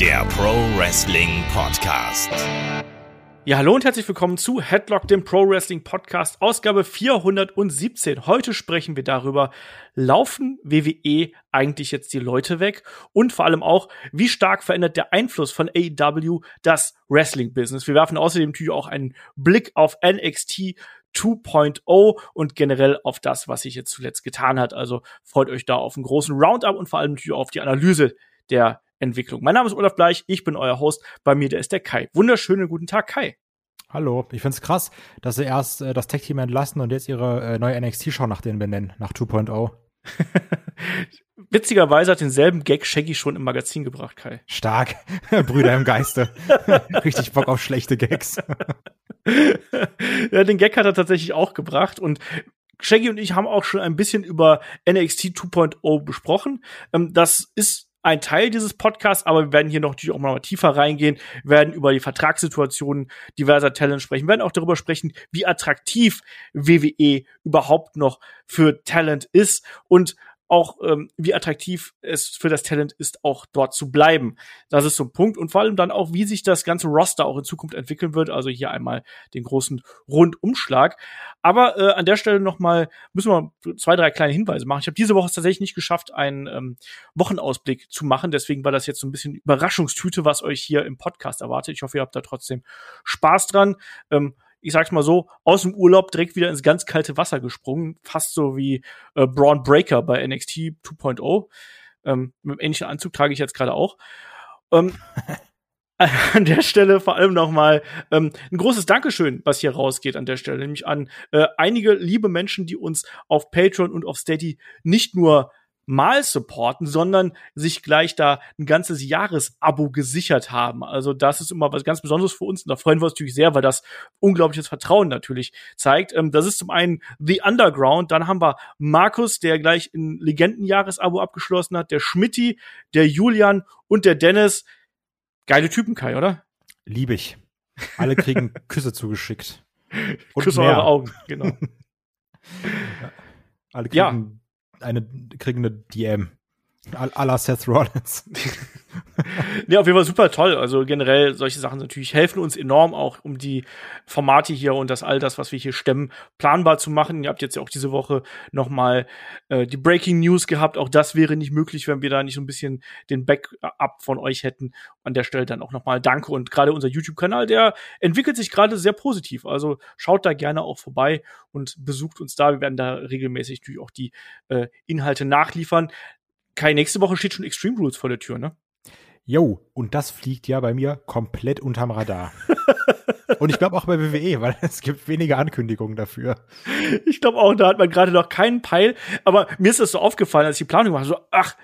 der Pro Wrestling Podcast. Ja, hallo und herzlich willkommen zu Headlock, dem Pro Wrestling Podcast, Ausgabe 417. Heute sprechen wir darüber, laufen WWE eigentlich jetzt die Leute weg? Und vor allem auch, wie stark verändert der Einfluss von AEW das Wrestling-Business? Wir werfen außerdem natürlich auch einen Blick auf NXT 2.0 und generell auf das, was sich jetzt zuletzt getan hat. Also freut euch da auf einen großen Roundup und vor allem natürlich auf die Analyse der Entwicklung. Mein Name ist Olaf Bleich, ich bin euer Host. Bei mir, der ist der Kai. Wunderschönen guten Tag, Kai. Hallo, ich find's krass, dass sie erst äh, das Tech-Team entlassen und jetzt ihre äh, neue NXT-Show nach denen benennen, nach 2.0. Witzigerweise hat denselben Gag Shaggy schon im Magazin gebracht, Kai. Stark. Brüder im Geiste. Richtig Bock auf schlechte Gags. ja, den Gag hat er tatsächlich auch gebracht und Shaggy und ich haben auch schon ein bisschen über NXT 2.0 besprochen. Ähm, das ist ein Teil dieses Podcasts, aber wir werden hier noch natürlich auch mal tiefer reingehen, werden über die Vertragssituationen diverser Talents sprechen, werden auch darüber sprechen, wie attraktiv WWE überhaupt noch für Talent ist. Und auch ähm, wie attraktiv es für das Talent ist, auch dort zu bleiben. Das ist so ein Punkt und vor allem dann auch, wie sich das ganze Roster auch in Zukunft entwickeln wird. Also hier einmal den großen Rundumschlag. Aber äh, an der Stelle noch mal müssen wir zwei, drei kleine Hinweise machen. Ich habe diese Woche tatsächlich nicht geschafft, einen ähm, Wochenausblick zu machen. Deswegen war das jetzt so ein bisschen Überraschungstüte, was euch hier im Podcast erwartet. Ich hoffe, ihr habt da trotzdem Spaß dran. Ähm, ich sag's mal so, aus dem Urlaub direkt wieder ins ganz kalte Wasser gesprungen. Fast so wie äh, Braun Breaker bei NXT 2.0. Ähm, mit dem ähnlichen Anzug trage ich jetzt gerade auch. Ähm, an der Stelle vor allem nochmal ähm, ein großes Dankeschön, was hier rausgeht an der Stelle, nämlich an äh, einige liebe Menschen, die uns auf Patreon und auf Steady nicht nur mal supporten, sondern sich gleich da ein ganzes Jahresabo gesichert haben. Also das ist immer was ganz Besonderes für uns und da freuen wir uns natürlich sehr, weil das unglaubliches Vertrauen natürlich zeigt. Ähm, das ist zum einen The Underground, dann haben wir Markus, der gleich ein Legendenjahresabo abgeschlossen hat, der Schmitti, der Julian und der Dennis. Geile Typen, Kai, oder? Liebe ich. Alle kriegen Küsse zugeschickt. Und Küsse mehr. eure Augen, genau. Alle kriegen ja eine kriegen eine DM. A la Seth Rollins. nee, auf jeden Fall super toll. Also generell solche Sachen natürlich helfen uns enorm auch, um die Formate hier und das all das, was wir hier stemmen, planbar zu machen. Ihr habt jetzt ja auch diese Woche noch mal äh, die Breaking News gehabt. Auch das wäre nicht möglich, wenn wir da nicht so ein bisschen den Backup von euch hätten. An der Stelle dann auch noch mal Danke. Und gerade unser YouTube-Kanal, der entwickelt sich gerade sehr positiv. Also schaut da gerne auch vorbei und besucht uns da. Wir werden da regelmäßig natürlich auch die äh, Inhalte nachliefern. Kai, nächste Woche steht schon Extreme Rules vor der Tür, ne? Jo, und das fliegt ja bei mir komplett unterm Radar. und ich glaube auch bei WWE, weil es gibt wenige Ankündigungen dafür. Ich glaube auch, da hat man gerade noch keinen Peil. Aber mir ist das so aufgefallen, als ich die Planung mache, so, ach,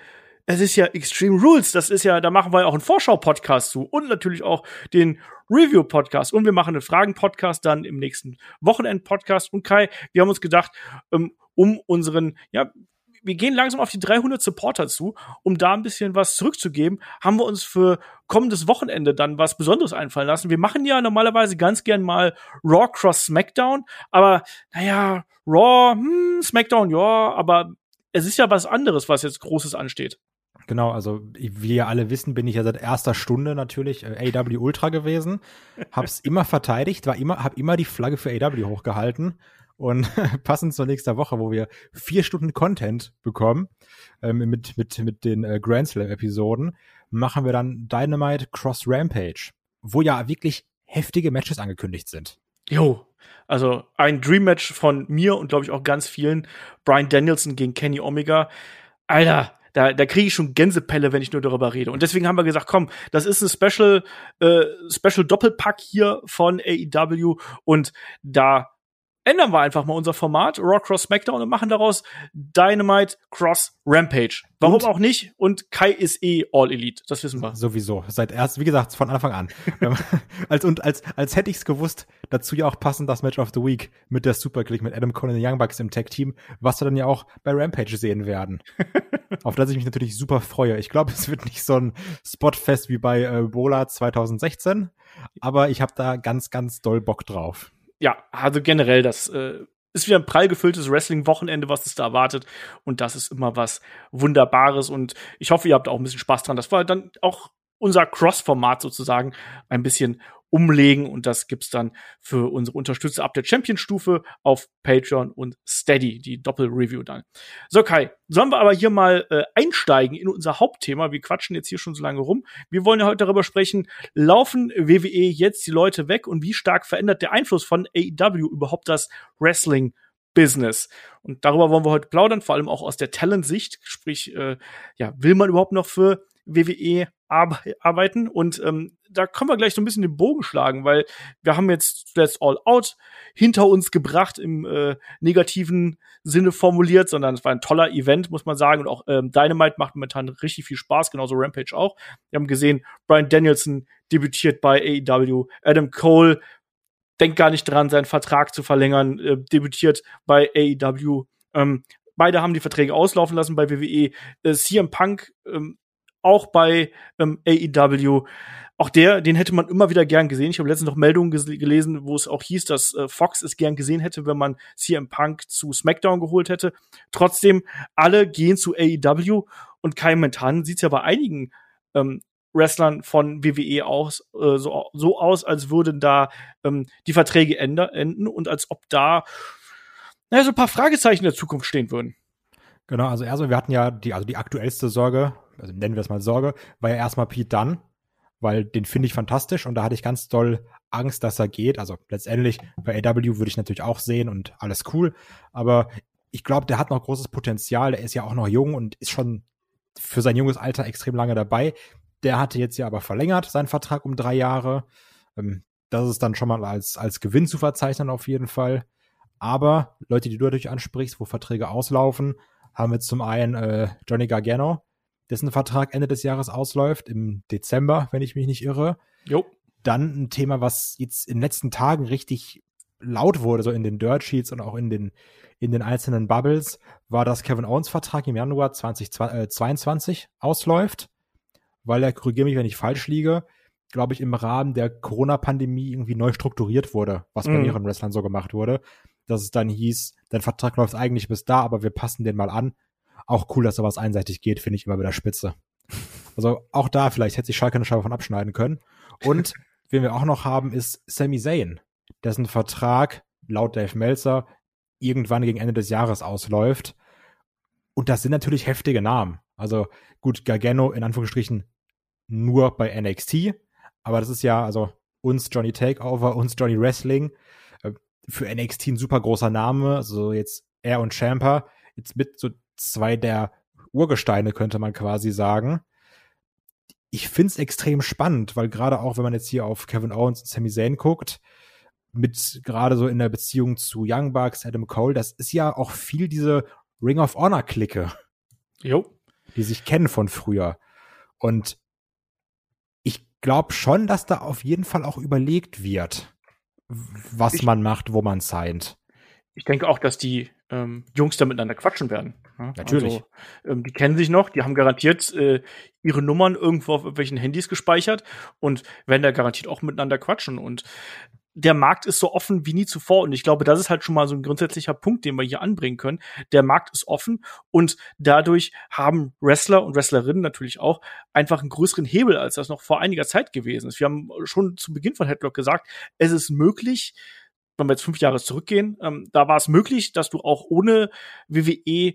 es ist ja Extreme Rules. Das ist ja, da machen wir ja auch einen Vorschau-Podcast zu und natürlich auch den Review-Podcast. Und wir machen einen Fragen-Podcast dann im nächsten Wochenend-Podcast. Und Kai, wir haben uns gedacht, ähm, um unseren, ja, wir gehen langsam auf die 300 Supporter zu, um da ein bisschen was zurückzugeben, haben wir uns für kommendes Wochenende dann was Besonderes einfallen lassen. Wir machen ja normalerweise ganz gern mal Raw Cross SmackDown, aber naja, Raw, hm, SmackDown, ja, aber es ist ja was anderes, was jetzt Großes ansteht. Genau, also wie ihr alle wissen, bin ich ja seit erster Stunde natürlich äh, AW Ultra gewesen, hab's immer verteidigt, war immer, hab immer die Flagge für AW hochgehalten und passend zur nächsten Woche, wo wir vier Stunden Content bekommen, ähm, mit, mit, mit den äh, Grand Slam-Episoden, machen wir dann Dynamite Cross Rampage, wo ja wirklich heftige Matches angekündigt sind. Jo, also ein Dream Match von mir und glaube ich auch ganz vielen. Brian Danielson gegen Kenny Omega. Alter, da, da kriege ich schon Gänsepelle, wenn ich nur darüber rede. Und deswegen haben wir gesagt, komm, das ist ein Special, äh, Special Doppelpack hier von AEW und da ändern wir einfach mal unser Format, Raw Cross SmackDown, und machen daraus Dynamite Cross Rampage. Warum und? auch nicht? Und Kai ist eh All Elite, das wissen wir. Sowieso, seit erst, wie gesagt, von Anfang an. als, und als, als hätte ich's gewusst, dazu ja auch passend das Match of the Week mit der Superclick mit Adam Cole und den Young Bucks im Tag-Team, was wir dann ja auch bei Rampage sehen werden. Auf das ich mich natürlich super freue. Ich glaube, es wird nicht so ein Spotfest wie bei äh, Bola 2016, aber ich habe da ganz, ganz doll Bock drauf ja, also generell, das äh, ist wieder ein prall gefülltes Wrestling-Wochenende, was es da erwartet. Und das ist immer was Wunderbares. Und ich hoffe, ihr habt auch ein bisschen Spaß dran. Das war dann auch unser Cross-Format sozusagen ein bisschen umlegen und das gibt's dann für unsere Unterstützer ab der Champion-Stufe auf Patreon und Steady, die Doppel-Review dann. So Kai, sollen wir aber hier mal äh, einsteigen in unser Hauptthema? Wir quatschen jetzt hier schon so lange rum. Wir wollen ja heute darüber sprechen, laufen WWE jetzt die Leute weg und wie stark verändert der Einfluss von AEW überhaupt das Wrestling Business. Und darüber wollen wir heute plaudern, vor allem auch aus der Talent-Sicht. Sprich, äh, ja, will man überhaupt noch für WWE arbeiten. Und ähm, da können wir gleich so ein bisschen den Bogen schlagen, weil wir haben jetzt Let's All Out hinter uns gebracht im äh, negativen Sinne formuliert, sondern es war ein toller Event, muss man sagen. Und auch ähm, Dynamite macht momentan richtig viel Spaß, genauso Rampage auch. Wir haben gesehen, Brian Danielson debütiert bei AEW, Adam Cole denkt gar nicht dran, seinen Vertrag zu verlängern, äh, debütiert bei AEW. Ähm, beide haben die Verträge auslaufen lassen bei WWE. Äh, CM Punk ähm, auch bei ähm, AEW. Auch der, den hätte man immer wieder gern gesehen. Ich habe letztens noch Meldungen gelesen, wo es auch hieß, dass äh, Fox es gern gesehen hätte, wenn man CM Punk zu SmackDown geholt hätte. Trotzdem, alle gehen zu AEW und Kai Mentan sieht es ja bei einigen ähm, Wrestlern von WWE aus, äh, so, so aus, als würden da ähm, die Verträge änder, enden und als ob da naja, so ein paar Fragezeichen der Zukunft stehen würden. Genau, also erstmal, wir hatten ja die, also die aktuellste Sorge, also nennen wir es mal Sorge, war ja erstmal Pete Dunn, weil den finde ich fantastisch und da hatte ich ganz doll Angst, dass er geht. Also letztendlich bei AW würde ich natürlich auch sehen und alles cool, aber ich glaube, der hat noch großes Potenzial. Der ist ja auch noch jung und ist schon für sein junges Alter extrem lange dabei. Der hatte jetzt ja aber verlängert seinen Vertrag um drei Jahre. Ähm, das ist dann schon mal als, als Gewinn zu verzeichnen auf jeden Fall. Aber Leute, die du natürlich ansprichst, wo Verträge auslaufen, haben wir zum einen äh, Johnny Gargano, dessen Vertrag Ende des Jahres ausläuft, im Dezember, wenn ich mich nicht irre. Jo. Dann ein Thema, was jetzt in den letzten Tagen richtig laut wurde, so in den Dirt Sheets und auch in den, in den einzelnen Bubbles, war, dass Kevin Owens Vertrag im Januar 2022 ausläuft, weil er, korrigiere mich, wenn ich falsch liege, glaube ich, im Rahmen der Corona-Pandemie irgendwie neu strukturiert wurde, was bei mhm. mehreren Wrestlern so gemacht wurde, dass es dann hieß, dein Vertrag läuft eigentlich bis da, aber wir passen den mal an auch cool, dass sowas einseitig geht, finde ich immer wieder spitze. Also auch da vielleicht hätte sich Schalke eine Scheibe von abschneiden können. Und wen wir auch noch haben, ist Sami Zayn, dessen Vertrag laut Dave Meltzer irgendwann gegen Ende des Jahres ausläuft. Und das sind natürlich heftige Namen. Also gut, Gargano in Anführungsstrichen nur bei NXT, aber das ist ja also uns Johnny Takeover, uns Johnny Wrestling. Äh, für NXT ein super großer Name, so jetzt er und Champer, jetzt mit so zwei der Urgesteine, könnte man quasi sagen. Ich find's extrem spannend, weil gerade auch, wenn man jetzt hier auf Kevin Owens und Sami Zayn guckt, mit gerade so in der Beziehung zu Young Bucks, Adam Cole, das ist ja auch viel diese Ring of Honor Clique. Jo. Die sich kennen von früher. Und ich glaube schon, dass da auf jeden Fall auch überlegt wird, was ich, man macht, wo man signed. Ich denke auch, dass die ähm, Jungs da miteinander quatschen werden. Ja? Natürlich. Also, ähm, die kennen sich noch, die haben garantiert äh, ihre Nummern irgendwo auf irgendwelchen Handys gespeichert und werden da garantiert auch miteinander quatschen. Und der Markt ist so offen wie nie zuvor. Und ich glaube, das ist halt schon mal so ein grundsätzlicher Punkt, den wir hier anbringen können. Der Markt ist offen und dadurch haben Wrestler und Wrestlerinnen natürlich auch einfach einen größeren Hebel, als das noch vor einiger Zeit gewesen ist. Wir haben schon zu Beginn von Headlock gesagt, es ist möglich, wenn wir jetzt fünf Jahre zurückgehen, ähm, da war es möglich, dass du auch ohne WWE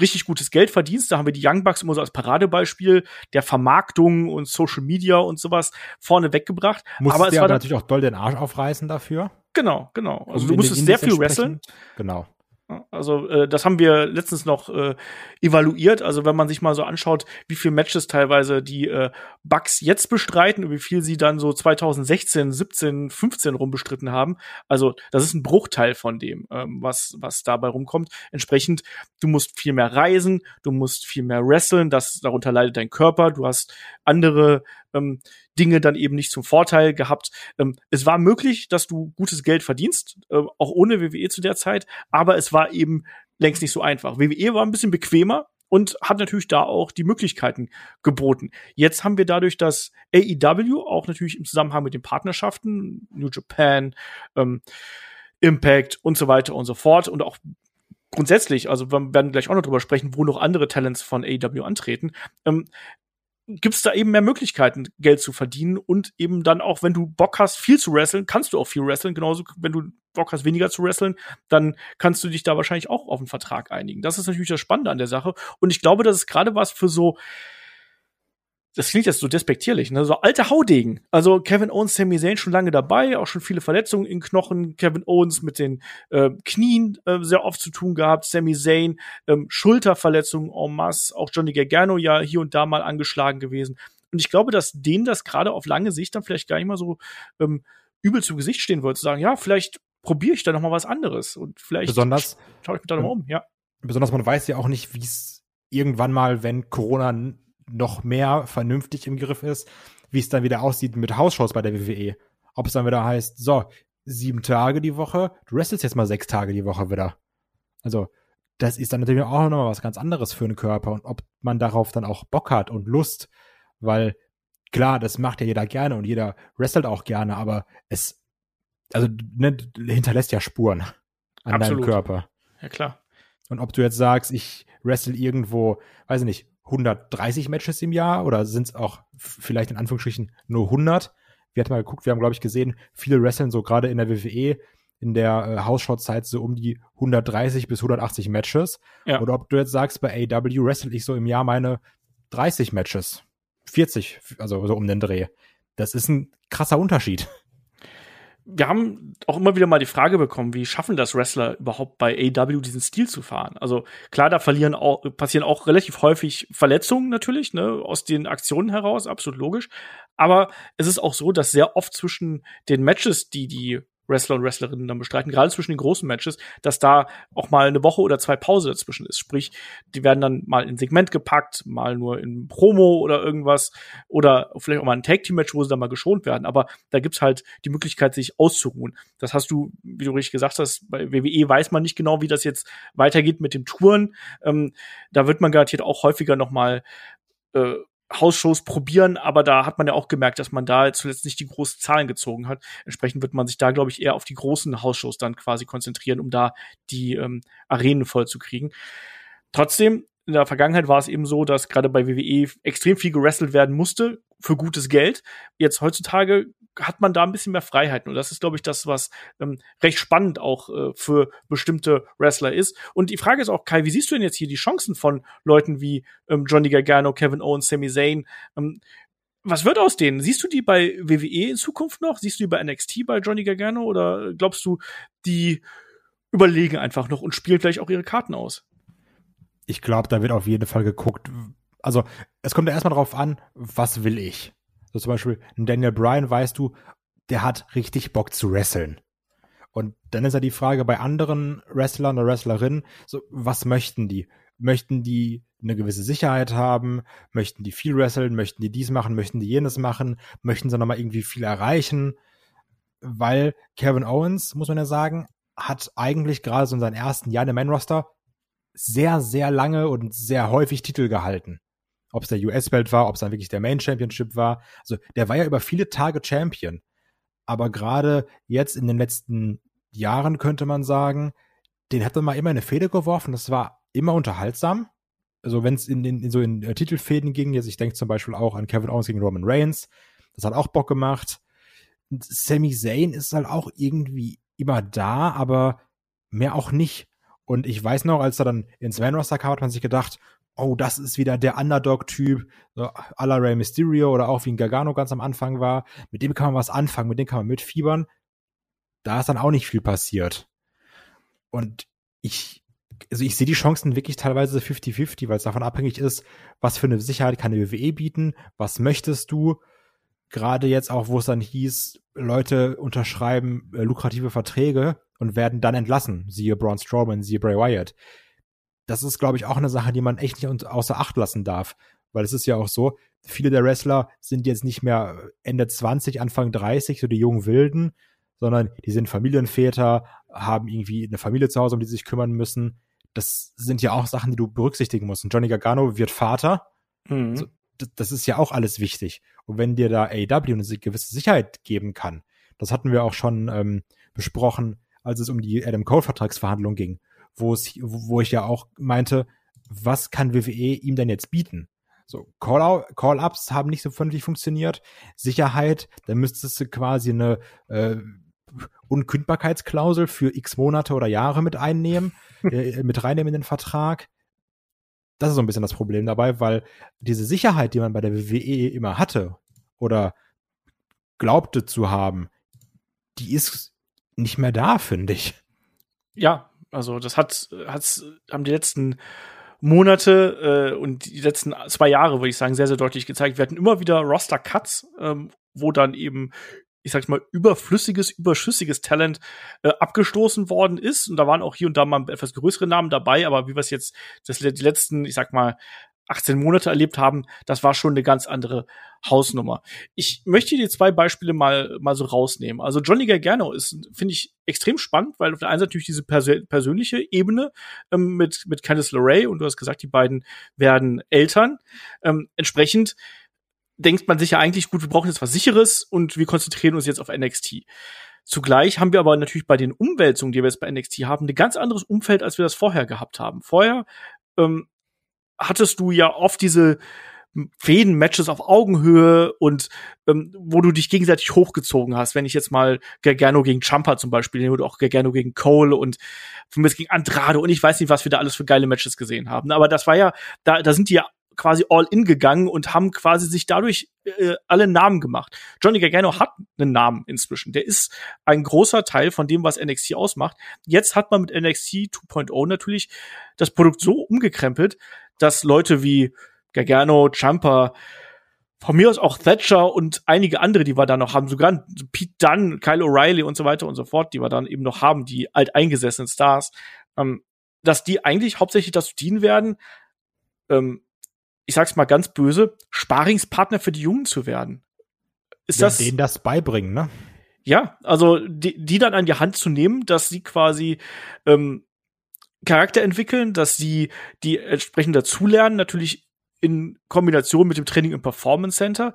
richtig gutes Geld verdienst. Da haben wir die Young Bucks immer so als Paradebeispiel der Vermarktung und Social Media und sowas vorne weggebracht. Musstest aber es war aber natürlich auch doll den Arsch aufreißen dafür. Genau, genau. Also um du musstest sehr viel wresteln. Genau. Also äh, das haben wir letztens noch äh, evaluiert. Also wenn man sich mal so anschaut, wie viel Matches teilweise die äh, Bugs jetzt bestreiten und wie viel sie dann so 2016, 17, 15 rumbestritten haben. Also das ist ein Bruchteil von dem, ähm, was was dabei rumkommt. Entsprechend, du musst viel mehr reisen, du musst viel mehr wresteln. Das darunter leidet dein Körper. Du hast andere ähm, Dinge dann eben nicht zum Vorteil gehabt. Ähm, es war möglich, dass du gutes Geld verdienst, äh, auch ohne WWE zu der Zeit, aber es war eben längst nicht so einfach. WWE war ein bisschen bequemer und hat natürlich da auch die Möglichkeiten geboten. Jetzt haben wir dadurch, dass AEW auch natürlich im Zusammenhang mit den Partnerschaften, New Japan, ähm, Impact und so weiter und so fort und auch grundsätzlich, also wir werden gleich auch noch drüber sprechen, wo noch andere Talents von AEW antreten, ähm, gibt's da eben mehr Möglichkeiten, Geld zu verdienen und eben dann auch, wenn du Bock hast, viel zu wresteln, kannst du auch viel wresteln. Genauso, wenn du Bock hast, weniger zu wresteln, dann kannst du dich da wahrscheinlich auch auf einen Vertrag einigen. Das ist natürlich das Spannende an der Sache. Und ich glaube, das ist gerade was für so, das klingt jetzt so despektierlich, ne? So alte Haudegen. Also Kevin Owens, Sami Zayn schon lange dabei, auch schon viele Verletzungen in Knochen. Kevin Owens mit den äh, Knien äh, sehr oft zu tun gehabt. Sami Zayn ähm, Schulterverletzungen en masse. Auch Johnny Gargano ja hier und da mal angeschlagen gewesen. Und ich glaube, dass denen das gerade auf lange Sicht dann vielleicht gar nicht mal so ähm, übel zu Gesicht stehen wird, zu sagen, ja, vielleicht probiere ich da noch mal was anderes und vielleicht besonders schaue ich mich da noch mal um, ja. Besonders man weiß ja auch nicht, wie es irgendwann mal, wenn Corona noch mehr vernünftig im Griff ist, wie es dann wieder aussieht mit Hausshows bei der WWE. Ob es dann wieder heißt, so, sieben Tage die Woche, du wrestelst jetzt mal sechs Tage die Woche wieder. Also, das ist dann natürlich auch nochmal was ganz anderes für einen Körper und ob man darauf dann auch Bock hat und Lust, weil klar, das macht ja jeder gerne und jeder wrestelt auch gerne, aber es, also ne, hinterlässt ja Spuren an Absolut. deinem Körper. Ja, klar. Und ob du jetzt sagst, ich wrestle irgendwo, weiß ich nicht, 130 Matches im Jahr oder sind es auch vielleicht in Anführungsstrichen nur 100? Wir hatten mal geguckt, wir haben, glaube ich, gesehen, viele wresteln so gerade in der WWE in der äh, Hausschau-Zeit so um die 130 bis 180 Matches. Ja. Oder ob du jetzt sagst, bei AW wrestle ich so im Jahr meine 30 Matches. 40, also so um den Dreh. Das ist ein krasser Unterschied wir haben auch immer wieder mal die Frage bekommen, wie schaffen das Wrestler überhaupt bei AW diesen Stil zu fahren? Also klar, da verlieren auch, passieren auch relativ häufig Verletzungen natürlich, ne, aus den Aktionen heraus, absolut logisch. Aber es ist auch so, dass sehr oft zwischen den Matches, die die Wrestler und Wrestlerinnen dann bestreiten, gerade zwischen den großen Matches, dass da auch mal eine Woche oder zwei Pause dazwischen ist. Sprich, die werden dann mal in Segment gepackt, mal nur in Promo oder irgendwas oder vielleicht auch mal ein Tag-Team-Match, wo sie dann mal geschont werden. Aber da gibt's halt die Möglichkeit, sich auszuruhen. Das hast du, wie du richtig gesagt hast, bei WWE weiß man nicht genau, wie das jetzt weitergeht mit dem Touren. Ähm, da wird man garantiert auch häufiger noch mal äh, Hausshows probieren, aber da hat man ja auch gemerkt, dass man da zuletzt nicht die großen Zahlen gezogen hat. Entsprechend wird man sich da, glaube ich, eher auf die großen Hausshows dann quasi konzentrieren, um da die ähm, Arenen voll zu kriegen. Trotzdem, in der Vergangenheit war es eben so, dass gerade bei WWE extrem viel gewrestelt werden musste für gutes Geld. Jetzt heutzutage hat man da ein bisschen mehr Freiheiten. Und das ist, glaube ich, das, was ähm, recht spannend auch äh, für bestimmte Wrestler ist. Und die Frage ist auch, Kai, wie siehst du denn jetzt hier die Chancen von Leuten wie ähm, Johnny Gargano, Kevin Owens, Sami Zayn? Ähm, was wird aus denen? Siehst du die bei WWE in Zukunft noch? Siehst du die bei NXT bei Johnny Gargano? Oder glaubst du, die überlegen einfach noch und spielen vielleicht auch ihre Karten aus? Ich glaube, da wird auf jeden Fall geguckt. Also, es kommt ja erstmal drauf an, was will ich? So zum Beispiel Daniel Bryan, weißt du, der hat richtig Bock zu wresteln. Und dann ist ja die Frage bei anderen Wrestlern oder Wrestlerinnen, so, was möchten die? Möchten die eine gewisse Sicherheit haben? Möchten die viel wresteln? Möchten die dies machen? Möchten die jenes machen? Möchten sie nochmal irgendwie viel erreichen? Weil Kevin Owens, muss man ja sagen, hat eigentlich gerade so in seinen ersten Jahren im Man-Roster sehr, sehr lange und sehr häufig Titel gehalten ob es der US-Belt war, ob es dann wirklich der Main Championship war. Also der war ja über viele Tage Champion. Aber gerade jetzt in den letzten Jahren könnte man sagen, den hat man mal immer in eine Fehde geworfen. Das war immer unterhaltsam. Also wenn es in, in, in, so in äh, Titelfäden ging, jetzt ich denke zum Beispiel auch an Kevin Owens gegen Roman Reigns, das hat auch Bock gemacht. Sami Zayn ist halt auch irgendwie immer da, aber mehr auch nicht. Und ich weiß noch, als er dann ins Man Roster kam, hat man sich gedacht, oh, das ist wieder der Underdog-Typ, so à la Rey Mysterio oder auch wie ein Gargano ganz am Anfang war. Mit dem kann man was anfangen, mit dem kann man mitfiebern. Da ist dann auch nicht viel passiert. Und ich, also ich sehe die Chancen wirklich teilweise 50-50, weil es davon abhängig ist, was für eine Sicherheit kann die WWE bieten, was möchtest du. Gerade jetzt auch, wo es dann hieß, Leute unterschreiben äh, lukrative Verträge und werden dann entlassen. Siehe Braun Strowman, siehe Bray Wyatt das ist, glaube ich, auch eine Sache, die man echt nicht außer Acht lassen darf. Weil es ist ja auch so, viele der Wrestler sind jetzt nicht mehr Ende 20, Anfang 30, so die jungen Wilden, sondern die sind Familienväter, haben irgendwie eine Familie zu Hause, um die sie sich kümmern müssen. Das sind ja auch Sachen, die du berücksichtigen musst. Und Johnny Gargano wird Vater. Mhm. So, das ist ja auch alles wichtig. Und wenn dir da AEW eine gewisse Sicherheit geben kann, das hatten wir auch schon ähm, besprochen, als es um die Adam Cole-Vertragsverhandlung ging wo es, wo ich ja auch meinte, was kann WWE ihm denn jetzt bieten? So, Call-Ups Call haben nicht so vernünftig funktioniert. Sicherheit, da müsstest du quasi eine äh, Unkündbarkeitsklausel für x Monate oder Jahre mit einnehmen, äh, mit reinnehmen in den Vertrag. Das ist so ein bisschen das Problem dabei, weil diese Sicherheit, die man bei der WWE immer hatte oder glaubte zu haben, die ist nicht mehr da, finde ich. Ja, also das hat, hat's, haben die letzten Monate äh, und die letzten zwei Jahre, würde ich sagen, sehr, sehr deutlich gezeigt. Wir hatten immer wieder Roster-Cuts, ähm, wo dann eben ich sag mal, überflüssiges, überschüssiges Talent äh, abgestoßen worden ist. Und da waren auch hier und da mal etwas größere Namen dabei, aber wie wir es jetzt das, die letzten, ich sag mal, 18 Monate erlebt haben, das war schon eine ganz andere Hausnummer. Ich möchte die zwei Beispiele mal, mal so rausnehmen. Also Johnny Gargano ist, finde ich, extrem spannend, weil auf der einen Seite natürlich diese persö persönliche Ebene ähm, mit, mit Candice LeRae und du hast gesagt, die beiden werden Eltern. Ähm, entsprechend denkt man sich ja eigentlich, gut, wir brauchen jetzt was sicheres und wir konzentrieren uns jetzt auf NXT. Zugleich haben wir aber natürlich bei den Umwälzungen, die wir jetzt bei NXT haben, ein ganz anderes Umfeld, als wir das vorher gehabt haben. Vorher ähm, hattest du ja oft diese Fäden-Matches auf Augenhöhe und ähm, wo du dich gegenseitig hochgezogen hast. Wenn ich jetzt mal Gargano gegen Champa zum Beispiel nehme oder auch Gargano gegen Cole und von mir gegen Andrade und ich weiß nicht, was wir da alles für geile Matches gesehen haben. Aber das war ja, da, da sind die ja quasi all in gegangen und haben quasi sich dadurch äh, alle Namen gemacht. Johnny Gargano hat einen Namen inzwischen. Der ist ein großer Teil von dem, was NXT ausmacht. Jetzt hat man mit NXT 2.0 natürlich das Produkt so umgekrempelt, dass Leute wie Gargano, Champa, von mir aus auch Thatcher und einige andere, die wir da noch haben, sogar Pete Dunn, Kyle O'Reilly und so weiter und so fort, die wir dann eben noch haben, die alteingesessenen Stars, ähm, dass die eigentlich hauptsächlich dazu dienen werden, ähm, ich sag's mal ganz böse, Sparingspartner für die Jungen zu werden. Ist ja, das denen das beibringen, ne? Ja, also die, die dann an die Hand zu nehmen, dass sie quasi ähm, Charakter entwickeln, dass sie die entsprechend dazulernen, natürlich in Kombination mit dem Training im Performance Center.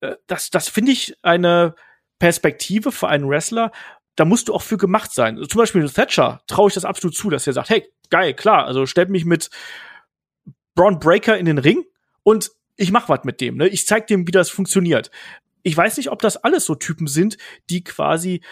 Äh, das, das finde ich eine Perspektive für einen Wrestler. Da musst du auch für gemacht sein. Also zum Beispiel Thatcher traue ich das absolut zu, dass er sagt, hey, geil, klar, also stellt mich mit Braun Breaker in den Ring und ich mach was mit dem. Ne? Ich zeig dem, wie das funktioniert. Ich weiß nicht, ob das alles so Typen sind, die quasi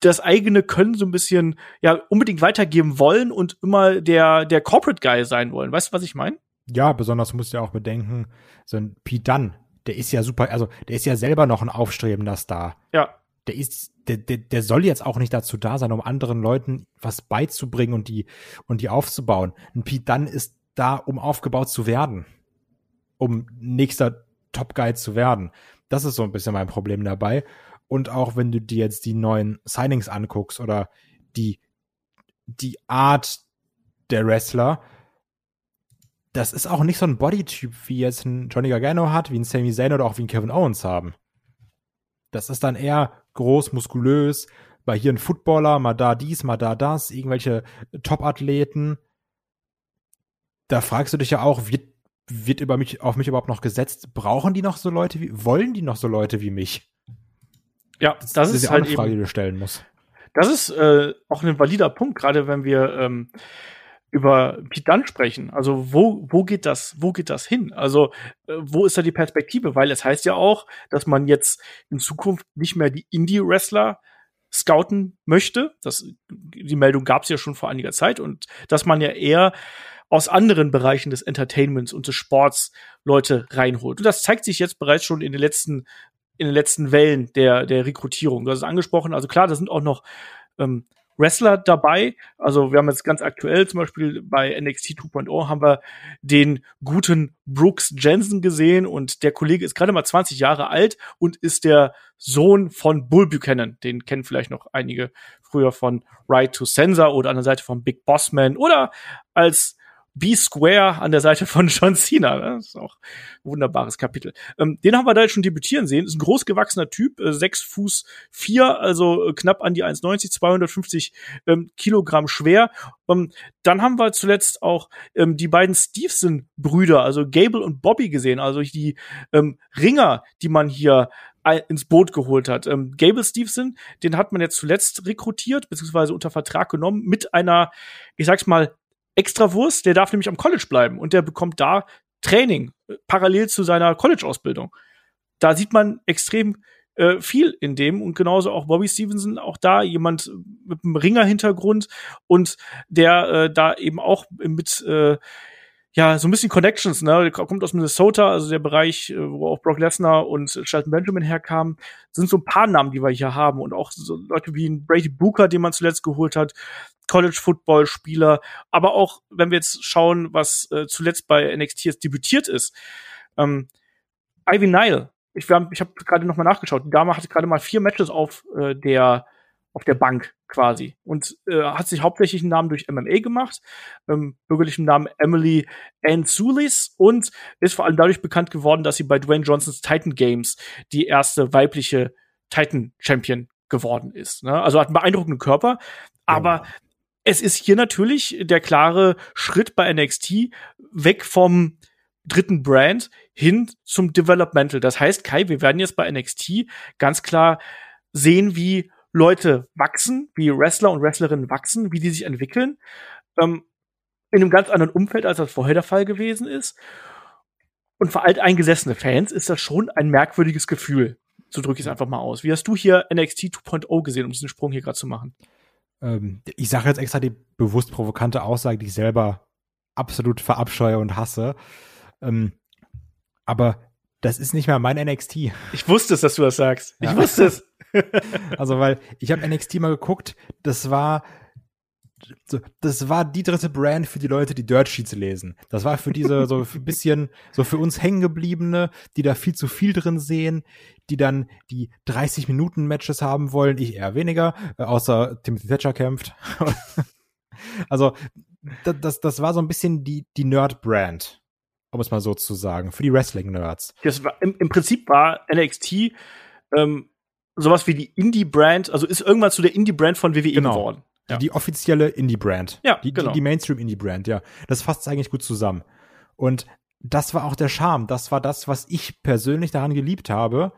das eigene Können so ein bisschen ja unbedingt weitergeben wollen und immer der der Corporate Guy sein wollen. Weißt du, was ich meine? Ja, besonders musst du ja auch bedenken, so ein Pete Dunn, der ist ja super, also der ist ja selber noch ein aufstrebender Star. Ja. Der ist, der, der, der soll jetzt auch nicht dazu da sein, um anderen Leuten was beizubringen und die und die aufzubauen. Ein Pete Dunn ist da, um aufgebaut zu werden. Um nächster Top Guy zu werden. Das ist so ein bisschen mein Problem dabei. Und auch wenn du dir jetzt die neuen Signings anguckst oder die, die Art der Wrestler, das ist auch nicht so ein Bodytyp, wie jetzt ein Johnny Gargano hat, wie ein Sami Zayn oder auch wie ein Kevin Owens haben. Das ist dann eher groß, muskulös, bei hier ein Footballer, mal da dies, mal da das, irgendwelche Top-Athleten da fragst du dich ja auch, wird, wird über mich, auf mich überhaupt noch gesetzt? Brauchen die noch so Leute wie, wollen die noch so Leute wie mich? Ja, das, das ist, ist halt eine Frage, eben, die du stellen musst. Das ist äh, auch ein valider Punkt, gerade wenn wir ähm, über Pete sprechen. Also wo, wo geht das, wo geht das hin? Also äh, wo ist da die Perspektive? Weil es heißt ja auch, dass man jetzt in Zukunft nicht mehr die Indie-Wrestler scouten möchte. Das, die Meldung gab es ja schon vor einiger Zeit und dass man ja eher aus anderen Bereichen des Entertainments und des Sports Leute reinholt. Und das zeigt sich jetzt bereits schon in den letzten, in den letzten Wellen der, der Rekrutierung. Du hast es angesprochen. Also klar, da sind auch noch ähm, Wrestler dabei. Also wir haben jetzt ganz aktuell zum Beispiel bei NXT 2.0 haben wir den guten Brooks Jensen gesehen und der Kollege ist gerade mal 20 Jahre alt und ist der Sohn von Bull Buchanan. Den kennen vielleicht noch einige früher von Ride to Sensor oder an der Seite von Big Boss Man oder als B-Square an der Seite von John Cena. Ne? Das ist auch ein wunderbares Kapitel. Ähm, den haben wir da jetzt schon debütieren sehen. Ist ein großgewachsener Typ, äh, sechs Fuß vier, also äh, knapp an die 1,90, 250 ähm, Kilogramm schwer. Ähm, dann haben wir zuletzt auch ähm, die beiden Stevenson-Brüder, also Gable und Bobby gesehen, also die ähm, Ringer, die man hier ins Boot geholt hat. Ähm, Gable Stevenson, den hat man jetzt zuletzt rekrutiert, beziehungsweise unter Vertrag genommen, mit einer, ich sag's mal, Extrawurst, der darf nämlich am College bleiben und der bekommt da Training äh, parallel zu seiner College-Ausbildung. Da sieht man extrem äh, viel in dem und genauso auch Bobby Stevenson, auch da jemand mit einem Ringer-Hintergrund und der äh, da eben auch mit äh, ja, so ein bisschen Connections, ne? Der kommt aus Minnesota, also der Bereich, äh, wo auch Brock Lesnar und Shelton Benjamin herkamen, sind so ein paar Namen, die wir hier haben und auch so Leute wie Brady Booker, den man zuletzt geholt hat, College Football Spieler, aber auch, wenn wir jetzt schauen, was äh, zuletzt bei NXT jetzt debütiert ist, ähm, Ivy Nile, ich, wir ich habe gerade noch mal nachgeschaut, die Dame hatte gerade mal vier Matches auf äh, der auf der Bank quasi und äh, hat sich hauptsächlich einen Namen durch MMA gemacht, ähm, bürgerlichen Namen Emily Ann Sulis und ist vor allem dadurch bekannt geworden, dass sie bei Dwayne Johnsons Titan Games die erste weibliche Titan Champion geworden ist. Ne? Also hat einen beeindruckenden Körper, aber ja. es ist hier natürlich der klare Schritt bei NXT weg vom dritten Brand hin zum Developmental. Das heißt, Kai, wir werden jetzt bei NXT ganz klar sehen, wie Leute wachsen, wie Wrestler und Wrestlerinnen wachsen, wie die sich entwickeln, ähm, in einem ganz anderen Umfeld, als das vorher der Fall gewesen ist. Und für alteingesessene Fans ist das schon ein merkwürdiges Gefühl. So drücke ich es einfach mal aus. Wie hast du hier NXT 2.0 gesehen, um diesen Sprung hier gerade zu machen? Ähm, ich sage jetzt extra die bewusst provokante Aussage, die ich selber absolut verabscheue und hasse. Ähm, aber das ist nicht mehr mein NXT. Ich wusste es, dass du das sagst. Ich ja. wusste es. Also, weil ich habe NXT mal geguckt, das war das war die dritte Brand für die Leute, die Dirt Sheets lesen. Das war für diese so ein bisschen so für uns hängengebliebene, die da viel zu viel drin sehen, die dann die 30 Minuten Matches haben wollen. Ich eher weniger, äh, außer Timothy Thatcher kämpft. also das, das war so ein bisschen die die Nerd Brand, um es mal so zu sagen, für die Wrestling Nerds. Das war im, im Prinzip war NXT ähm, sowas wie die Indie-Brand, also ist irgendwann zu der Indie-Brand von WWE genau. geworden. Ja. Die, die offizielle Indie-Brand. Ja, die, genau. die, die Mainstream-Indie-Brand, ja. Das fasst eigentlich gut zusammen. Und das war auch der Charme. Das war das, was ich persönlich daran geliebt habe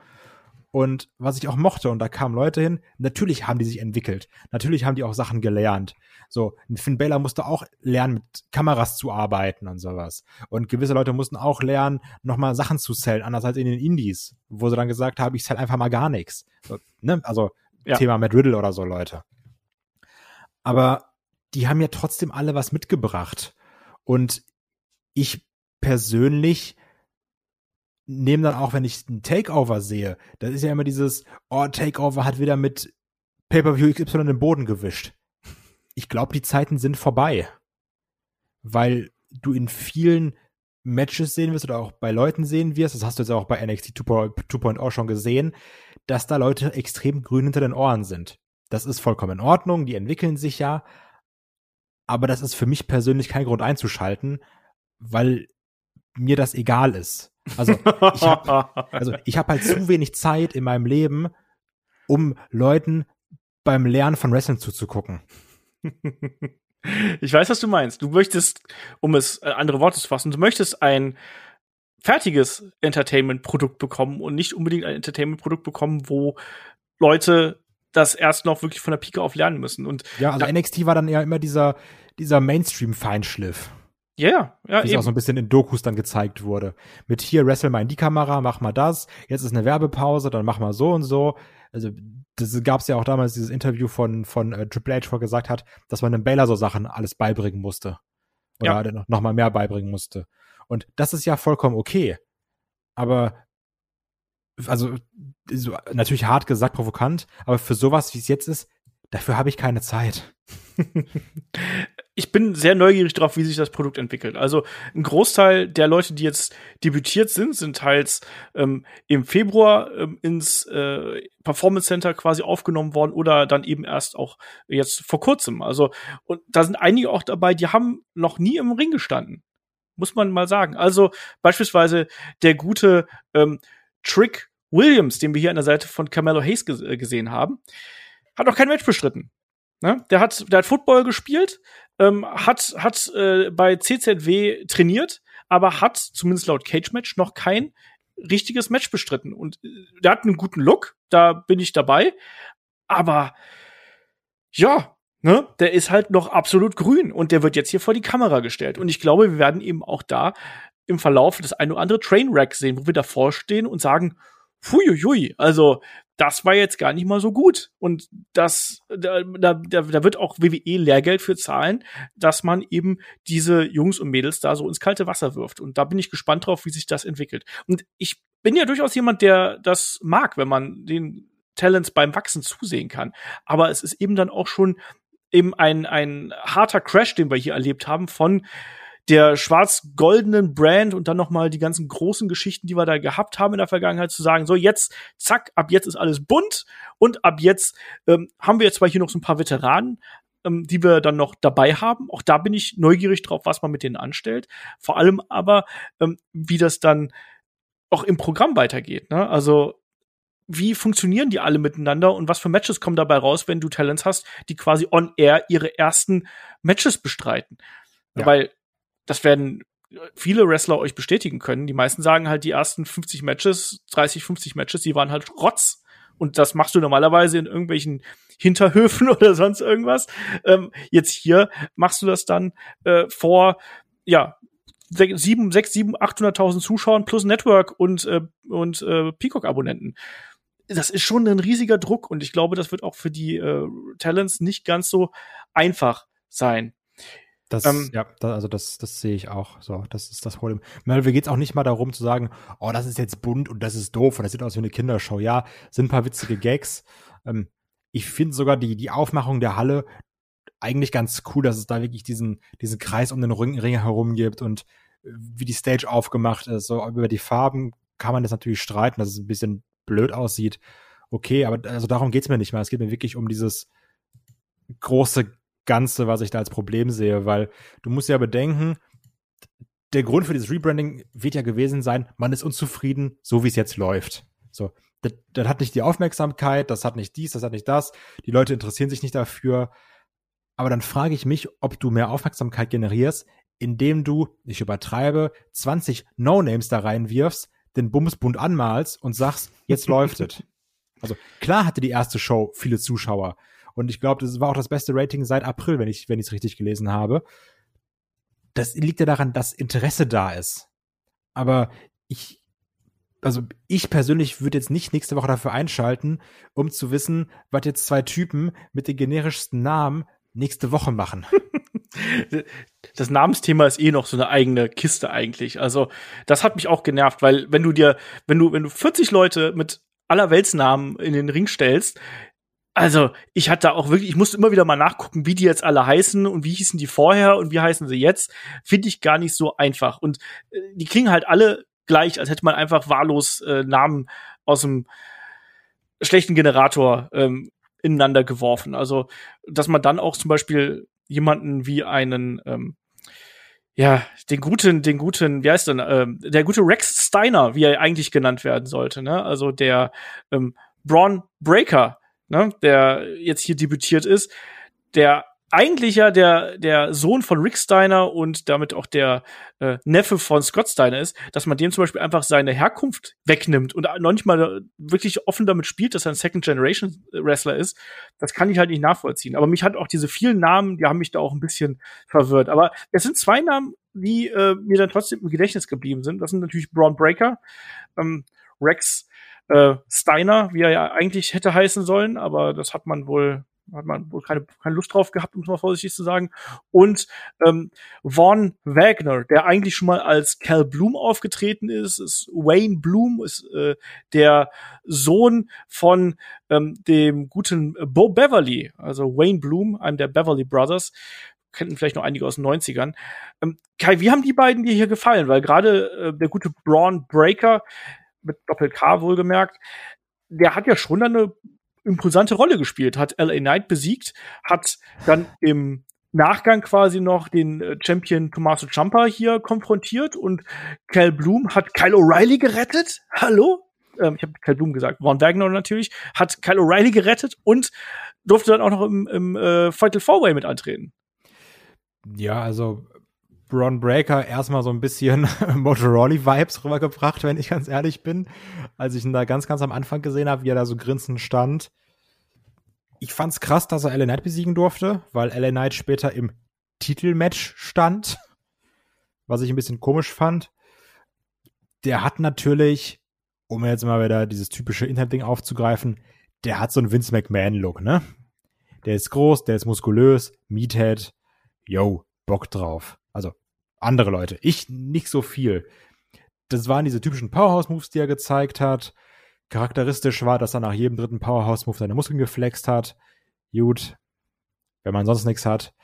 und was ich auch mochte. Und da kamen Leute hin. Natürlich haben die sich entwickelt. Natürlich haben die auch Sachen gelernt. So, Finn Baylor musste auch lernen, mit Kameras zu arbeiten und sowas. Und gewisse Leute mussten auch lernen, nochmal Sachen zu zählen, anders als in den Indies, wo sie dann gesagt haben, ich zähle einfach mal gar nichts. So, ne? Also ja. Thema Matt Riddle oder so Leute. Aber die haben ja trotzdem alle was mitgebracht. Und ich persönlich nehme dann auch, wenn ich einen Takeover sehe, das ist ja immer dieses, oh, Takeover hat wieder mit Pay-Per-View XY den Boden gewischt ich glaube, die Zeiten sind vorbei. Weil du in vielen Matches sehen wirst oder auch bei Leuten sehen wirst, das hast du jetzt auch bei NXT 2.0 schon gesehen, dass da Leute extrem grün hinter den Ohren sind. Das ist vollkommen in Ordnung, die entwickeln sich ja, aber das ist für mich persönlich kein Grund einzuschalten, weil mir das egal ist. Also ich habe also ich hab halt zu wenig Zeit in meinem Leben, um Leuten beim Lernen von Wrestling zuzugucken. ich weiß, was du meinst. Du möchtest, um es äh, andere Worte zu fassen, du möchtest ein fertiges Entertainment-Produkt bekommen und nicht unbedingt ein Entertainment-Produkt bekommen, wo Leute das erst noch wirklich von der Pike auf lernen müssen. Und ja, also NXT war dann eher immer dieser, dieser Mainstream-Feinschliff. Ja, yeah, ja. Wie es auch so ein bisschen in Dokus dann gezeigt wurde. Mit hier, wrestle mal in die Kamera, mach mal das, jetzt ist eine Werbepause, dann mach mal so und so. Also das gab es ja auch damals dieses Interview von, von äh, Triple H, wo er gesagt hat, dass man dem Baylor so Sachen alles beibringen musste. Oder ja. noch, noch mal mehr beibringen musste. Und das ist ja vollkommen okay. Aber also so, natürlich hart gesagt, provokant, aber für sowas, wie es jetzt ist, dafür habe ich keine Zeit. ich bin sehr neugierig darauf, wie sich das Produkt entwickelt. Also ein Großteil der Leute, die jetzt debütiert sind, sind teils ähm, im Februar ähm, ins äh, Performance Center quasi aufgenommen worden oder dann eben erst auch jetzt vor kurzem. Also und da sind einige auch dabei, die haben noch nie im Ring gestanden, muss man mal sagen. Also beispielsweise der gute ähm, Trick Williams, den wir hier an der Seite von Carmelo Hayes ge gesehen haben, hat noch kein Match bestritten. Ne? Der hat, der hat Football gespielt, ähm, hat, hat äh, bei CZW trainiert, aber hat, zumindest laut Cage Match, noch kein richtiges Match bestritten. Und äh, der hat einen guten Look, da bin ich dabei. Aber ja, ne, der ist halt noch absolut grün und der wird jetzt hier vor die Kamera gestellt. Und ich glaube, wir werden eben auch da im Verlauf das eine oder andere Trainwreck sehen, wo wir davor stehen und sagen, Fuiuiui, also das war jetzt gar nicht mal so gut. Und das, da, da, da wird auch WWE Lehrgeld für zahlen, dass man eben diese Jungs und Mädels da so ins kalte Wasser wirft. Und da bin ich gespannt drauf, wie sich das entwickelt. Und ich bin ja durchaus jemand, der das mag, wenn man den Talents beim Wachsen zusehen kann. Aber es ist eben dann auch schon eben ein, ein harter Crash, den wir hier erlebt haben von der schwarz-goldenen Brand und dann noch mal die ganzen großen Geschichten, die wir da gehabt haben in der Vergangenheit, zu sagen, so jetzt, zack, ab jetzt ist alles bunt und ab jetzt ähm, haben wir jetzt zwar hier noch so ein paar Veteranen, ähm, die wir dann noch dabei haben. Auch da bin ich neugierig drauf, was man mit denen anstellt. Vor allem aber, ähm, wie das dann auch im Programm weitergeht. Ne? Also wie funktionieren die alle miteinander und was für Matches kommen dabei raus, wenn du Talents hast, die quasi on air ihre ersten Matches bestreiten. Ja. Weil das werden viele Wrestler euch bestätigen können. Die meisten sagen halt, die ersten 50 Matches, 30, 50 Matches, die waren halt Rotz. Und das machst du normalerweise in irgendwelchen Hinterhöfen oder sonst irgendwas. Ähm, jetzt hier machst du das dann äh, vor, ja, sieben, sechs, sieben, 800.000 Zuschauern plus Network und, äh, und äh, Peacock-Abonnenten. Das ist schon ein riesiger Druck und ich glaube, das wird auch für die äh, Talents nicht ganz so einfach sein. Das, ähm, ja, da, also das, das sehe ich auch. So, das ist das Problem. Mir geht es auch nicht mal darum zu sagen, oh, das ist jetzt bunt und das ist doof und das sieht aus wie eine Kindershow. Ja, sind ein paar witzige Gags. Ähm, ich finde sogar die, die Aufmachung der Halle eigentlich ganz cool, dass es da wirklich diesen, diesen Kreis um den Ring, Ring herum gibt und äh, wie die Stage aufgemacht ist. So über die Farben kann man das natürlich streiten, dass es ein bisschen blöd aussieht. Okay, aber also darum geht's mir nicht mehr. Es geht mir wirklich um dieses große Ganze, was ich da als Problem sehe, weil du musst ja bedenken, der Grund für dieses Rebranding wird ja gewesen sein, man ist unzufrieden, so wie es jetzt läuft. So, das, das hat nicht die Aufmerksamkeit, das hat nicht dies, das hat nicht das, die Leute interessieren sich nicht dafür. Aber dann frage ich mich, ob du mehr Aufmerksamkeit generierst, indem du, ich übertreibe, 20 No-Names da reinwirfst, den Bumsbund anmalst und sagst, jetzt läuft es. Also klar hatte die erste Show viele Zuschauer, und ich glaube, das war auch das beste Rating seit April, wenn ich wenn ich es richtig gelesen habe. Das liegt ja daran, dass Interesse da ist. Aber ich also ich persönlich würde jetzt nicht nächste Woche dafür einschalten, um zu wissen, was jetzt zwei Typen mit den generischsten Namen nächste Woche machen. Das Namensthema ist eh noch so eine eigene Kiste eigentlich. Also, das hat mich auch genervt, weil wenn du dir, wenn du, wenn du 40 Leute mit aller Weltsnamen in den Ring stellst, also, ich hatte auch wirklich, ich musste immer wieder mal nachgucken, wie die jetzt alle heißen und wie hießen die vorher und wie heißen sie jetzt. Finde ich gar nicht so einfach. Und äh, die klingen halt alle gleich, als hätte man einfach wahllos äh, Namen aus dem schlechten Generator ähm, ineinander geworfen. Also, dass man dann auch zum Beispiel jemanden wie einen, ähm, ja, den guten, den guten, wie heißt denn, ähm, der gute Rex Steiner, wie er eigentlich genannt werden sollte, ne? Also der ähm, Braun Breaker, ne, der jetzt hier debütiert ist, der eigentlich ja der, der Sohn von Rick Steiner und damit auch der äh, Neffe von Scott Steiner ist, dass man dem zum Beispiel einfach seine Herkunft wegnimmt und noch nicht mal wirklich offen damit spielt, dass er ein Second Generation Wrestler ist, das kann ich halt nicht nachvollziehen. Aber mich hat auch diese vielen Namen, die haben mich da auch ein bisschen verwirrt. Aber es sind zwei Namen, die äh, mir dann trotzdem im Gedächtnis geblieben sind. Das sind natürlich Braun Breaker, ähm, Rex äh, Steiner, wie er ja eigentlich hätte heißen sollen, aber das hat man wohl hat man wohl keine, keine Lust drauf gehabt, um es mal vorsichtig zu sagen. Und ähm, Vaughn Wagner, der eigentlich schon mal als Cal Bloom aufgetreten ist, ist Wayne Bloom, ist äh, der Sohn von ähm, dem guten Bo Beverly, also Wayne Bloom, einem der Beverly Brothers. Kennen vielleicht noch einige aus den 90ern. Ähm, Kai, wie haben die beiden dir hier gefallen? Weil gerade äh, der gute Braun Breaker, mit Doppel-K wohlgemerkt, der hat ja schon eine impulsante Rolle gespielt, hat LA Knight besiegt, hat dann im Nachgang quasi noch den äh, Champion Tommaso Ciampa hier konfrontiert und Cal Bloom hat Kyle O'Reilly gerettet. Hallo? Ähm, ich habe Kyle Bloom gesagt, Von Wagner natürlich, hat Kyle O'Reilly gerettet und durfte dann auch noch im, im äh, Fatal Four Way mit antreten. Ja, also Braun Breaker erstmal so ein bisschen Motorola-Vibes rübergebracht, wenn ich ganz ehrlich bin. Als ich ihn da ganz, ganz am Anfang gesehen habe, wie er da so grinsend stand. Ich fand's krass, dass er LA Knight besiegen durfte, weil LA Knight später im Titelmatch stand. Was ich ein bisschen komisch fand. der hat natürlich, um jetzt mal wieder dieses typische Internetding aufzugreifen, der hat so einen Vince McMahon-Look, ne? Der ist groß, der ist muskulös, Meathead, yo, Bock drauf. Also andere Leute, ich nicht so viel. Das waren diese typischen Powerhouse-Moves, die er gezeigt hat. Charakteristisch war, dass er nach jedem dritten Powerhouse-Move seine Muskeln geflext hat. Gut, wenn man sonst nichts hat.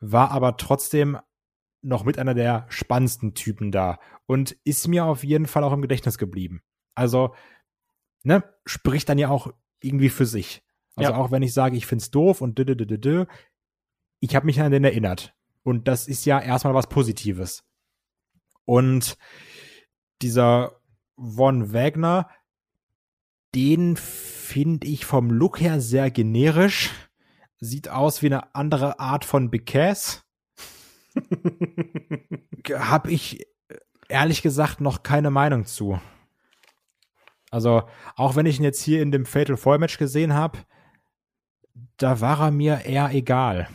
War aber trotzdem noch mit einer der spannendsten Typen da und ist mir auf jeden Fall auch im Gedächtnis geblieben. Also, ne, spricht dann ja auch irgendwie für sich. Also ja. auch wenn ich sage, ich find's doof und dü, dü, dü, dü, ich habe mich an den erinnert. Und das ist ja erstmal was Positives. Und dieser Von Wagner, den finde ich vom Look her sehr generisch. Sieht aus wie eine andere Art von Bekäs. hab ich ehrlich gesagt noch keine Meinung zu. Also, auch wenn ich ihn jetzt hier in dem Fatal Four Match gesehen habe, da war er mir eher egal.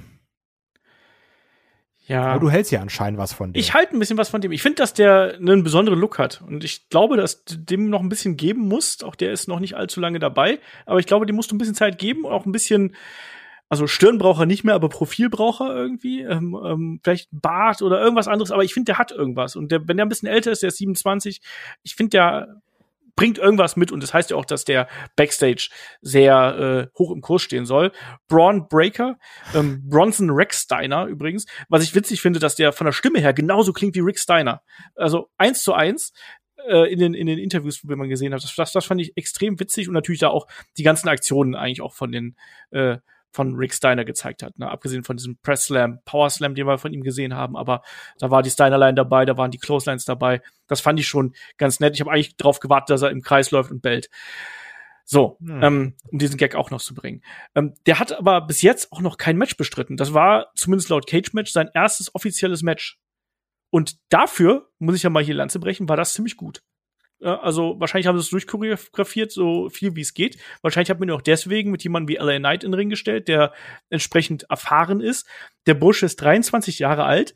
Ja. Aber du hältst ja anscheinend was von dem. Ich halte ein bisschen was von dem. Ich finde, dass der einen besonderen Look hat. Und ich glaube, dass dem noch ein bisschen geben musst. Auch der ist noch nicht allzu lange dabei. Aber ich glaube, dem musst du ein bisschen Zeit geben. Auch ein bisschen, also Stirn braucht er nicht mehr, aber Profil braucht er irgendwie. Ähm, ähm, vielleicht Bart oder irgendwas anderes. Aber ich finde, der hat irgendwas. Und der, wenn der ein bisschen älter ist, der ist 27. Ich finde, der bringt irgendwas mit und das heißt ja auch, dass der Backstage sehr äh, hoch im Kurs stehen soll. Braun Breaker, ähm, Bronson Rex Steiner übrigens, was ich witzig finde, dass der von der Stimme her genauso klingt wie Rick Steiner. Also eins zu eins äh, in den in den Interviews, wo man gesehen hat. Das, das, das fand ich extrem witzig und natürlich da auch die ganzen Aktionen eigentlich auch von den äh, von Rick Steiner gezeigt hat. Ne? Abgesehen von diesem Press Slam, Power Slam, den wir von ihm gesehen haben, aber da war die Steiner-Line dabei, da waren die Clotheslines dabei. Das fand ich schon ganz nett. Ich habe eigentlich darauf gewartet, dass er im Kreis läuft und bellt. So, hm. ähm, um diesen Gag auch noch zu bringen. Ähm, der hat aber bis jetzt auch noch kein Match bestritten. Das war zumindest laut Cage Match sein erstes offizielles Match. Und dafür, muss ich ja mal hier Lanze brechen, war das ziemlich gut. Also wahrscheinlich haben sie es durchchoreografiert, so viel wie es geht. Wahrscheinlich hat man ihn auch deswegen mit jemandem wie LA Knight in den Ring gestellt, der entsprechend erfahren ist. Der Bursche ist 23 Jahre alt.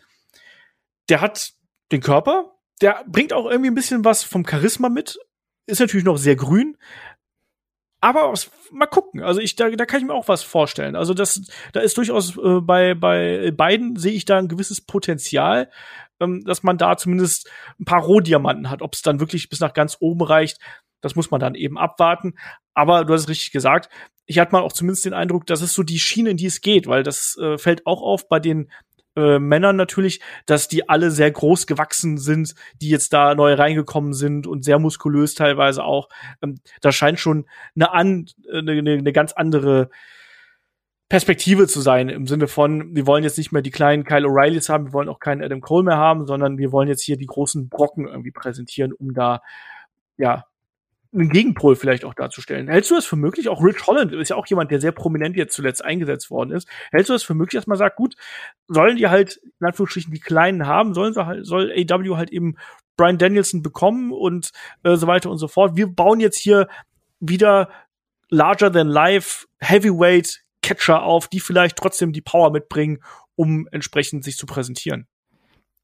Der hat den Körper. Der bringt auch irgendwie ein bisschen was vom Charisma mit. Ist natürlich noch sehr grün. Aber was, mal gucken. Also ich, da, da kann ich mir auch was vorstellen. Also das, da ist durchaus äh, bei, bei beiden sehe ich da ein gewisses Potenzial ähm, dass man da zumindest ein paar Rohdiamanten hat. Ob es dann wirklich bis nach ganz oben reicht, das muss man dann eben abwarten. Aber du hast es richtig gesagt. Ich hatte mal auch zumindest den Eindruck, das ist so die Schiene, in die es geht, weil das äh, fällt auch auf bei den äh, Männern natürlich, dass die alle sehr groß gewachsen sind, die jetzt da neu reingekommen sind und sehr muskulös teilweise auch. Ähm, da scheint schon eine, an, eine, eine ganz andere Perspektive zu sein, im Sinne von, wir wollen jetzt nicht mehr die kleinen Kyle O'Reillys haben, wir wollen auch keinen Adam Cole mehr haben, sondern wir wollen jetzt hier die großen Brocken irgendwie präsentieren, um da, ja, einen Gegenpol vielleicht auch darzustellen. Hältst du das für möglich? Auch Rich Holland ist ja auch jemand, der sehr prominent jetzt zuletzt eingesetzt worden ist. Hältst du das für möglich, dass man sagt, gut, sollen die halt in Anführungsstrichen die Kleinen haben, sollen sie halt, soll AW halt eben Brian Danielson bekommen und äh, so weiter und so fort. Wir bauen jetzt hier wieder larger than life Heavyweight Catcher auf, die vielleicht trotzdem die Power mitbringen, um entsprechend sich zu präsentieren.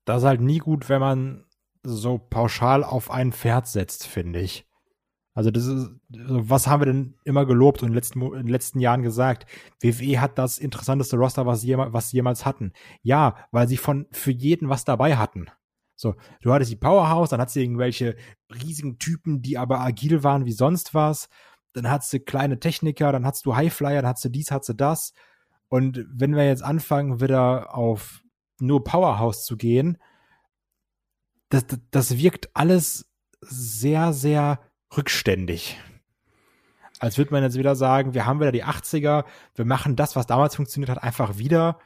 Das ist halt nie gut, wenn man so pauschal auf ein Pferd setzt, finde ich. Also das ist, also was haben wir denn immer gelobt und in den letzten, in den letzten Jahren gesagt? WWE hat das interessanteste Roster, was sie, jemals, was sie jemals hatten. Ja, weil sie von für jeden was dabei hatten. So, du hattest die Powerhouse, dann hattest du irgendwelche riesigen Typen, die aber agil waren wie sonst was dann hast du kleine Techniker, dann hast du Highflyer, dann hast du dies, hast du das. Und wenn wir jetzt anfangen, wieder auf nur Powerhouse zu gehen, das, das wirkt alles sehr, sehr rückständig. Als würde man jetzt wieder sagen, wir haben wieder die 80er, wir machen das, was damals funktioniert hat, einfach wieder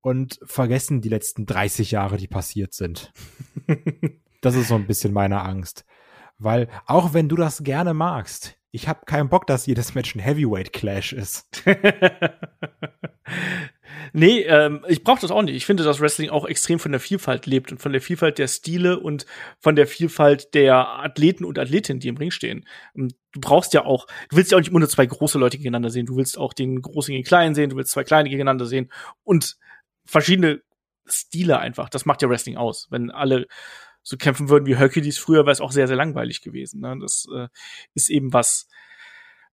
und vergessen die letzten 30 Jahre, die passiert sind. das ist so ein bisschen meine Angst. Weil auch wenn du das gerne magst, ich habe keinen Bock, dass jedes Match ein Heavyweight Clash ist. nee, ähm, ich brauche das auch nicht. Ich finde, dass Wrestling auch extrem von der Vielfalt lebt und von der Vielfalt der Stile und von der Vielfalt der Athleten und Athletinnen, die im Ring stehen. Und du brauchst ja auch, du willst ja auch nicht nur zwei große Leute gegeneinander sehen, du willst auch den großen gegen den kleinen sehen, du willst zwei kleine gegeneinander sehen und verschiedene Stile einfach. Das macht ja Wrestling aus. Wenn alle so kämpfen würden wie Hercules früher, wäre es auch sehr, sehr langweilig gewesen. Ne? Das äh, ist eben was,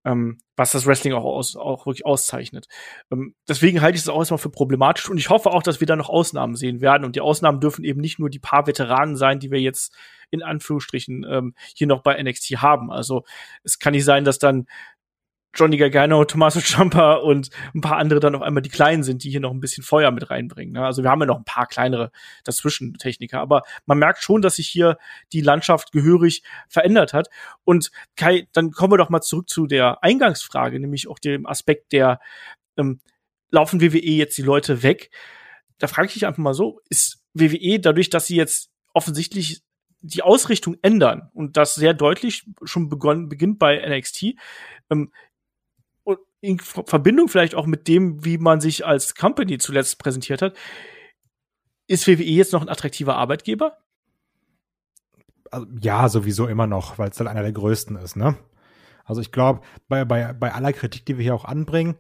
ähm, was das Wrestling auch, aus, auch wirklich auszeichnet. Ähm, deswegen halte ich es auch erstmal für problematisch und ich hoffe auch, dass wir da noch Ausnahmen sehen werden. Und die Ausnahmen dürfen eben nicht nur die paar Veteranen sein, die wir jetzt in Anführungsstrichen ähm, hier noch bei NXT haben. Also es kann nicht sein, dass dann Johnny Gargano, Tommaso Ciampa und ein paar andere dann auf einmal die Kleinen sind, die hier noch ein bisschen Feuer mit reinbringen. Ne? Also wir haben ja noch ein paar kleinere dazwischen Techniker, aber man merkt schon, dass sich hier die Landschaft gehörig verändert hat. Und Kai, dann kommen wir doch mal zurück zu der Eingangsfrage, nämlich auch dem Aspekt der ähm, laufen WWE jetzt die Leute weg. Da frage ich dich einfach mal so, ist WWE dadurch, dass sie jetzt offensichtlich die Ausrichtung ändern und das sehr deutlich schon begonnen, beginnt bei NXT, ähm, in Verbindung vielleicht auch mit dem, wie man sich als Company zuletzt präsentiert hat, ist WWE jetzt noch ein attraktiver Arbeitgeber? Also, ja, sowieso immer noch, weil es halt einer der größten ist, ne? Also ich glaube, bei, bei, bei aller Kritik, die wir hier auch anbringen,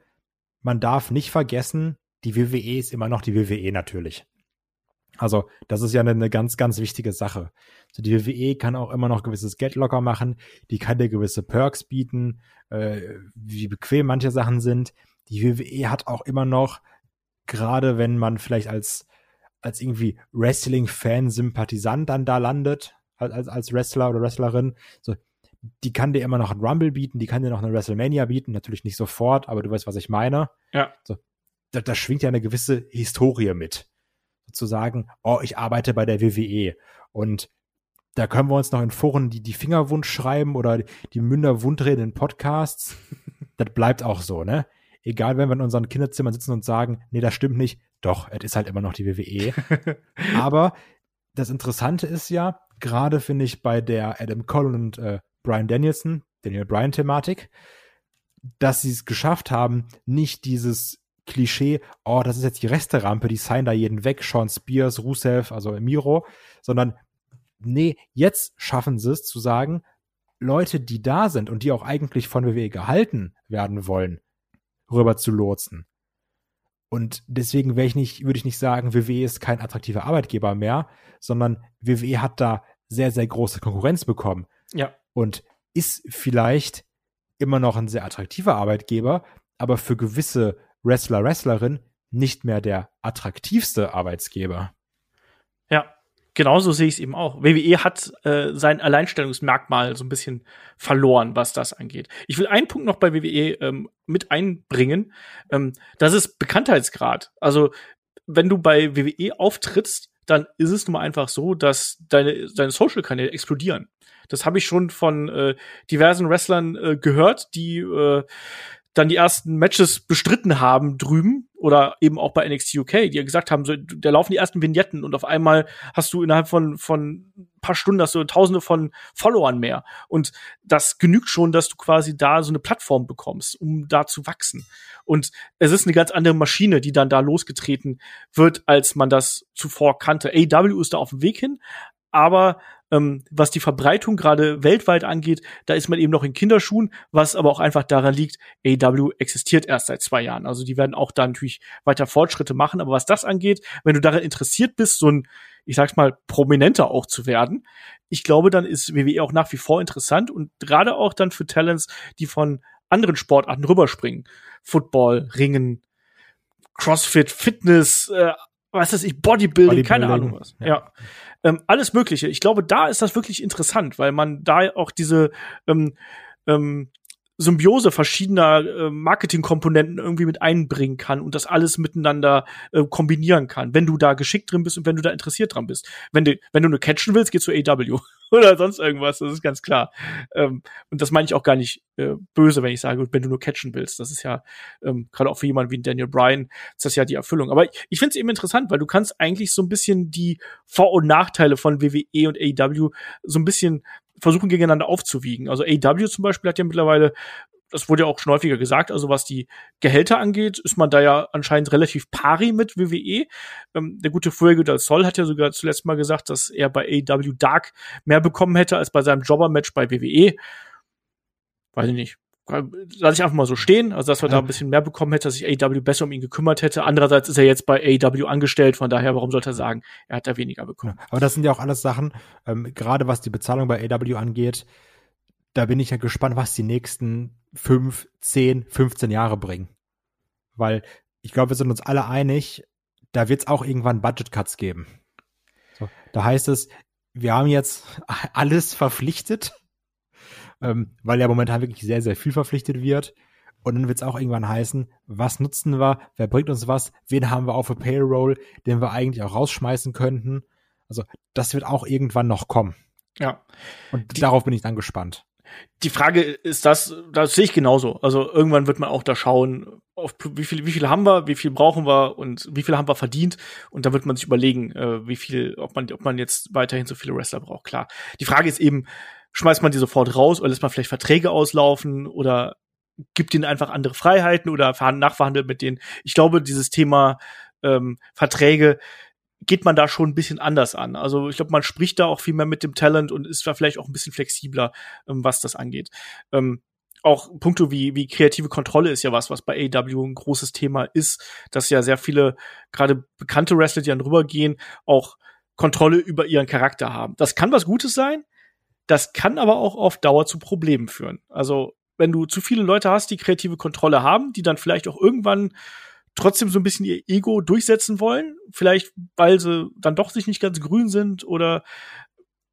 man darf nicht vergessen, die WWE ist immer noch die WWE natürlich. Also, das ist ja eine, eine, ganz, ganz wichtige Sache. Also die WWE kann auch immer noch gewisses Geld locker machen, die kann dir gewisse Perks bieten, äh, wie bequem manche Sachen sind. Die WWE hat auch immer noch, gerade wenn man vielleicht als, als irgendwie Wrestling-Fan, Sympathisant dann da landet, als, als Wrestler oder Wrestlerin, so, die kann dir immer noch ein Rumble bieten, die kann dir noch eine WrestleMania bieten, natürlich nicht sofort, aber du weißt, was ich meine. Ja. So, da, da schwingt ja eine gewisse Historie mit zu sagen, oh, ich arbeite bei der WWE. Und da können wir uns noch in Foren die, die Finger wund schreiben oder die Münder wundreden in Podcasts. das bleibt auch so, ne? Egal, wenn wir in unseren Kinderzimmern sitzen und sagen, nee, das stimmt nicht. Doch, es ist halt immer noch die WWE. Aber das Interessante ist ja, gerade finde ich bei der Adam Cole und äh, Brian Danielson, Daniel Bryan Thematik, dass sie es geschafft haben, nicht dieses Klischee, oh, das ist jetzt die Resterampe, die signen da jeden weg, Sean Spears, Rusev, also Miro, sondern nee, jetzt schaffen sie es zu sagen, Leute, die da sind und die auch eigentlich von WWE gehalten werden wollen, rüber zu lotsen. Und deswegen ich nicht, würde ich nicht sagen, WWE ist kein attraktiver Arbeitgeber mehr, sondern WWE hat da sehr, sehr große Konkurrenz bekommen. Ja. Und ist vielleicht immer noch ein sehr attraktiver Arbeitgeber, aber für gewisse Wrestler, Wrestlerin nicht mehr der attraktivste Arbeitsgeber. Ja, genauso sehe ich es eben auch. WWE hat äh, sein Alleinstellungsmerkmal so ein bisschen verloren, was das angeht. Ich will einen Punkt noch bei WWE ähm, mit einbringen. Ähm, das ist Bekanntheitsgrad. Also, wenn du bei WWE auftrittst, dann ist es nun mal einfach so, dass deine, deine Social-Kanäle explodieren. Das habe ich schon von äh, diversen Wrestlern äh, gehört, die äh, dann die ersten Matches bestritten haben drüben oder eben auch bei NXT UK, die ja gesagt haben, so, da laufen die ersten Vignetten und auf einmal hast du innerhalb von, von paar Stunden hast du tausende von Followern mehr. Und das genügt schon, dass du quasi da so eine Plattform bekommst, um da zu wachsen. Und es ist eine ganz andere Maschine, die dann da losgetreten wird, als man das zuvor kannte. AW ist da auf dem Weg hin, aber ähm, was die Verbreitung gerade weltweit angeht, da ist man eben noch in Kinderschuhen, was aber auch einfach daran liegt, AW existiert erst seit zwei Jahren. Also die werden auch da natürlich weiter Fortschritte machen. Aber was das angeht, wenn du daran interessiert bist, so ein, ich sag's mal, prominenter auch zu werden, ich glaube, dann ist WWE auch nach wie vor interessant und gerade auch dann für Talents, die von anderen Sportarten rüberspringen. Football, Ringen, Crossfit, Fitness, äh, was weiß ich, Bodybuilding, Bodybuilding keine Ahnung was. Ja. ja ähm, alles Mögliche. Ich glaube, da ist das wirklich interessant, weil man da auch diese ähm, ähm, Symbiose verschiedener äh, Marketingkomponenten irgendwie mit einbringen kann und das alles miteinander äh, kombinieren kann, wenn du da geschickt drin bist und wenn du da interessiert dran bist. Wenn du, wenn du nur catchen willst, geh zu AW oder sonst irgendwas, das ist ganz klar. Ähm, und das meine ich auch gar nicht äh, böse, wenn ich sage, wenn du nur catchen willst. Das ist ja ähm, gerade auch für jemanden wie Daniel Bryan ist das ja die Erfüllung. Aber ich, ich finde es eben interessant, weil du kannst eigentlich so ein bisschen die Vor- und Nachteile von WWE und AW so ein bisschen versuchen gegeneinander aufzuwiegen. Also AW zum Beispiel hat ja mittlerweile das wurde ja auch schon häufiger gesagt, also was die Gehälter angeht, ist man da ja anscheinend relativ pari mit WWE. Ähm, der gute Fuego del Sol hat ja sogar zuletzt mal gesagt, dass er bei AW Dark mehr bekommen hätte als bei seinem Jobber-Match bei WWE. Weiß ich nicht. Lasse ich einfach mal so stehen, also dass wir da ein bisschen mehr bekommen hätte, dass sich AEW besser um ihn gekümmert hätte. Andererseits ist er jetzt bei AEW angestellt, von daher, warum sollte er sagen, er hat da weniger bekommen? Aber das sind ja auch alles Sachen, ähm, gerade was die Bezahlung bei AEW angeht, da bin ich ja gespannt, was die nächsten fünf, zehn, 15 Jahre bringen. Weil ich glaube, wir sind uns alle einig, da wird es auch irgendwann Budget Cuts geben. So, da heißt es, wir haben jetzt alles verpflichtet ähm, weil ja momentan wirklich sehr, sehr viel verpflichtet wird. Und dann wird es auch irgendwann heißen, was nutzen wir, wer bringt uns was, wen haben wir auf der Payroll, den wir eigentlich auch rausschmeißen könnten. Also das wird auch irgendwann noch kommen. Ja. Und Die, darauf bin ich dann gespannt. Die Frage ist das, das sehe ich genauso. Also irgendwann wird man auch da schauen, auf wie viel, wie viel haben wir, wie viel brauchen wir und wie viel haben wir verdient. Und da wird man sich überlegen, äh, wie viel, ob man, ob man jetzt weiterhin so viele Wrestler braucht. Klar. Die Frage ist eben, schmeißt man die sofort raus oder lässt man vielleicht Verträge auslaufen oder gibt ihnen einfach andere Freiheiten oder nachverhandelt mit denen. Ich glaube, dieses Thema ähm, Verträge geht man da schon ein bisschen anders an. Also ich glaube, man spricht da auch viel mehr mit dem Talent und ist da vielleicht auch ein bisschen flexibler, ähm, was das angeht. Ähm, auch Punkte wie, wie kreative Kontrolle ist ja was, was bei AW ein großes Thema ist, dass ja sehr viele, gerade bekannte Wrestler, die dann rübergehen, auch Kontrolle über ihren Charakter haben. Das kann was Gutes sein, das kann aber auch auf Dauer zu Problemen führen. Also, wenn du zu viele Leute hast, die kreative Kontrolle haben, die dann vielleicht auch irgendwann trotzdem so ein bisschen ihr Ego durchsetzen wollen, vielleicht weil sie dann doch sich nicht ganz grün sind oder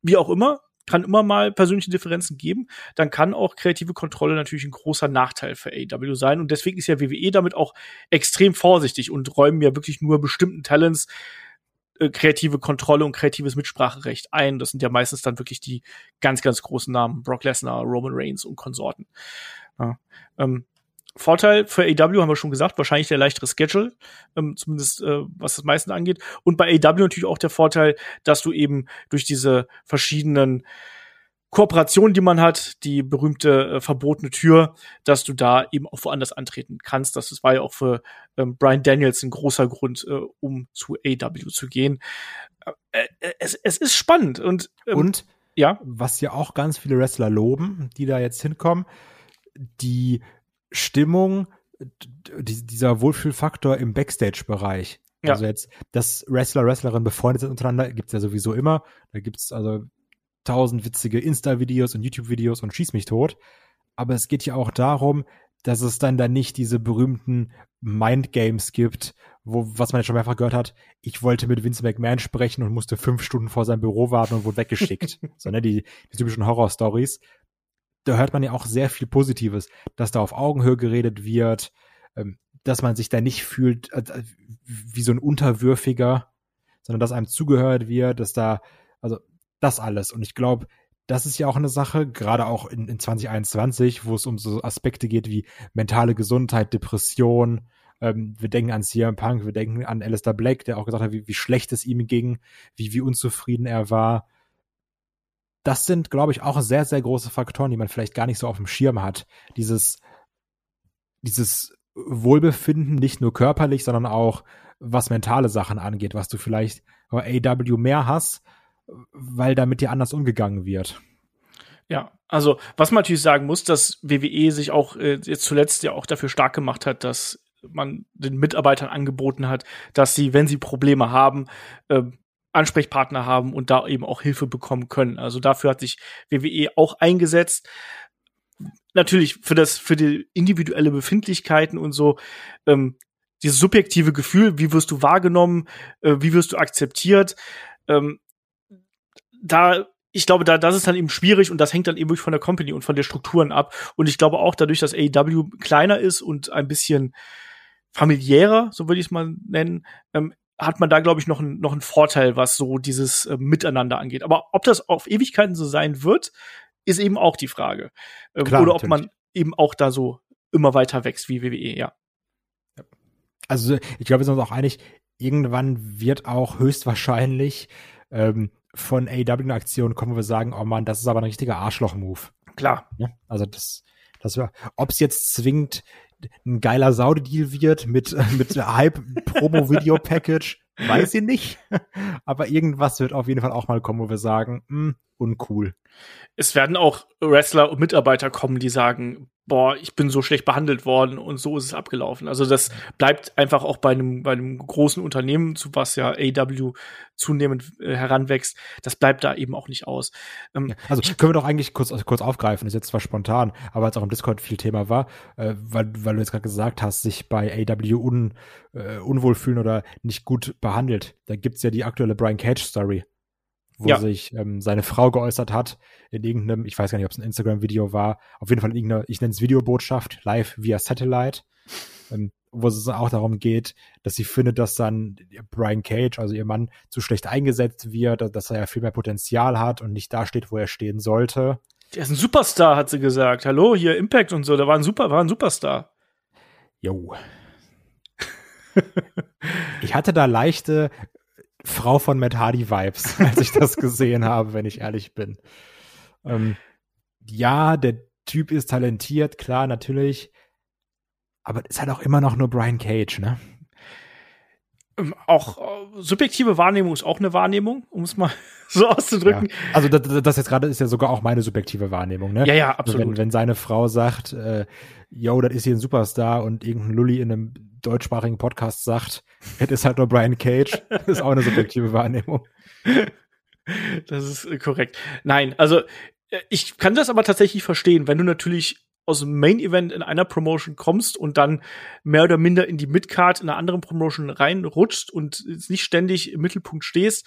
wie auch immer, kann immer mal persönliche Differenzen geben, dann kann auch kreative Kontrolle natürlich ein großer Nachteil für AW sein und deswegen ist ja WWE damit auch extrem vorsichtig und räumen ja wirklich nur bestimmten Talents äh, kreative Kontrolle und kreatives Mitspracherecht ein. Das sind ja meistens dann wirklich die ganz, ganz großen Namen. Brock Lesnar, Roman Reigns und Konsorten. Ja. Ähm, Vorteil für AW haben wir schon gesagt, wahrscheinlich der leichtere Schedule, ähm, zumindest äh, was das meisten angeht. Und bei AW natürlich auch der Vorteil, dass du eben durch diese verschiedenen Kooperation, die man hat, die berühmte äh, verbotene Tür, dass du da eben auch woanders antreten kannst. Das war ja auch für ähm, Brian Daniels ein großer Grund, äh, um zu AW zu gehen. Äh, äh, es, es ist spannend und ähm, und ja, was ja auch ganz viele Wrestler loben, die da jetzt hinkommen, die Stimmung, die, dieser Wohlfühlfaktor im Backstage-Bereich. Ja. Also jetzt, dass Wrestler, Wrestlerinnen befreundet sind untereinander, gibt's ja sowieso immer. Da gibt's also tausend witzige Insta-Videos und YouTube-Videos und schieß mich tot. Aber es geht ja auch darum, dass es dann da nicht diese berühmten Mindgames gibt, wo, was man jetzt schon mehrfach gehört hat, ich wollte mit Vince McMahon sprechen und musste fünf Stunden vor seinem Büro warten und wurde weggeschickt. Sondern die, die typischen Horror-Stories. Da hört man ja auch sehr viel Positives, dass da auf Augenhöhe geredet wird, ähm, dass man sich da nicht fühlt äh, wie so ein Unterwürfiger, sondern dass einem zugehört wird, dass da, also das alles. Und ich glaube, das ist ja auch eine Sache, gerade auch in, in 2021, wo es um so Aspekte geht wie mentale Gesundheit, Depression. Ähm, wir denken an CM Punk, wir denken an Alistair Black, der auch gesagt hat, wie, wie schlecht es ihm ging, wie, wie unzufrieden er war. Das sind, glaube ich, auch sehr, sehr große Faktoren, die man vielleicht gar nicht so auf dem Schirm hat. Dieses, dieses Wohlbefinden, nicht nur körperlich, sondern auch was mentale Sachen angeht, was du vielleicht bei AW mehr hast, weil damit ja anders umgegangen wird. Ja, also was man natürlich sagen muss, dass WWE sich auch äh, jetzt zuletzt ja auch dafür stark gemacht hat, dass man den Mitarbeitern angeboten hat, dass sie, wenn sie Probleme haben, äh, Ansprechpartner haben und da eben auch Hilfe bekommen können. Also dafür hat sich WWE auch eingesetzt. Natürlich für das, für die individuelle Befindlichkeiten und so, ähm, dieses subjektive Gefühl, wie wirst du wahrgenommen, äh, wie wirst du akzeptiert, ähm, da ich glaube, da das ist dann eben schwierig und das hängt dann eben wirklich von der Company und von der Strukturen ab. Und ich glaube auch dadurch, dass AEW kleiner ist und ein bisschen familiärer, so würde ich es mal nennen, ähm, hat man da, glaube ich, noch, ein, noch einen Vorteil, was so dieses äh, Miteinander angeht. Aber ob das auf Ewigkeiten so sein wird, ist eben auch die Frage. Ähm, Klar, oder ob natürlich. man eben auch da so immer weiter wächst wie WWE, ja. Also ich glaube, wir sind uns auch einig, irgendwann wird auch höchstwahrscheinlich ähm, von AW-Aktionen kommen, wo wir sagen, oh man, das ist aber ein richtiger Arschloch-Move. Klar. Ja, also das, das war, ob es jetzt zwingend ein geiler Saudedeal wird mit, mit Hype-Promo-Video-Package, weiß ich nicht. Aber irgendwas wird auf jeden Fall auch mal kommen, wo wir sagen, mh, hm, uncool. Es werden auch Wrestler und Mitarbeiter kommen, die sagen, boah, ich bin so schlecht behandelt worden und so ist es abgelaufen. Also das bleibt einfach auch bei einem, bei einem großen Unternehmen, zu was ja AW zunehmend äh, heranwächst, das bleibt da eben auch nicht aus. Ähm, ja, also können wir doch eigentlich kurz, kurz aufgreifen, das ist jetzt zwar spontan, aber als auch im Discord viel Thema war, äh, weil, weil du jetzt gerade gesagt hast, sich bei AW un, äh, unwohl fühlen oder nicht gut behandelt. Da gibt's ja die aktuelle Brian Cage Story wo ja. sich ähm, seine Frau geäußert hat in irgendeinem, ich weiß gar nicht, ob es ein Instagram-Video war, auf jeden Fall in irgendeiner, ich nenne es Videobotschaft, live via Satellite, ähm, wo es auch darum geht, dass sie findet, dass dann Brian Cage, also ihr Mann, zu schlecht eingesetzt wird, dass er ja viel mehr Potenzial hat und nicht da steht, wo er stehen sollte. Der ist ein Superstar, hat sie gesagt. Hallo, hier Impact und so, der war ein Super, war ein Superstar. Jo. ich hatte da leichte Frau von Matt Hardy Vibes, als ich das gesehen habe, wenn ich ehrlich bin. Ähm, ja, der Typ ist talentiert, klar, natürlich. Aber ist halt auch immer noch nur Brian Cage, ne? Ähm, auch äh, subjektive Wahrnehmung ist auch eine Wahrnehmung, um es mal so auszudrücken. Ja. Also das, das jetzt gerade ist ja sogar auch meine subjektive Wahrnehmung, ne? Ja, ja, absolut. wenn, wenn seine Frau sagt, äh, yo, das ist hier ein Superstar und irgendein Lully in einem deutschsprachigen Podcast sagt, es ist halt nur Brian Cage, das ist auch eine subjektive Wahrnehmung. Das ist korrekt. Nein, also äh, ich kann das aber tatsächlich verstehen, wenn du natürlich aus dem Main Event in einer Promotion kommst und dann mehr oder minder in die Midcard in einer anderen Promotion reinrutscht und nicht ständig im Mittelpunkt stehst,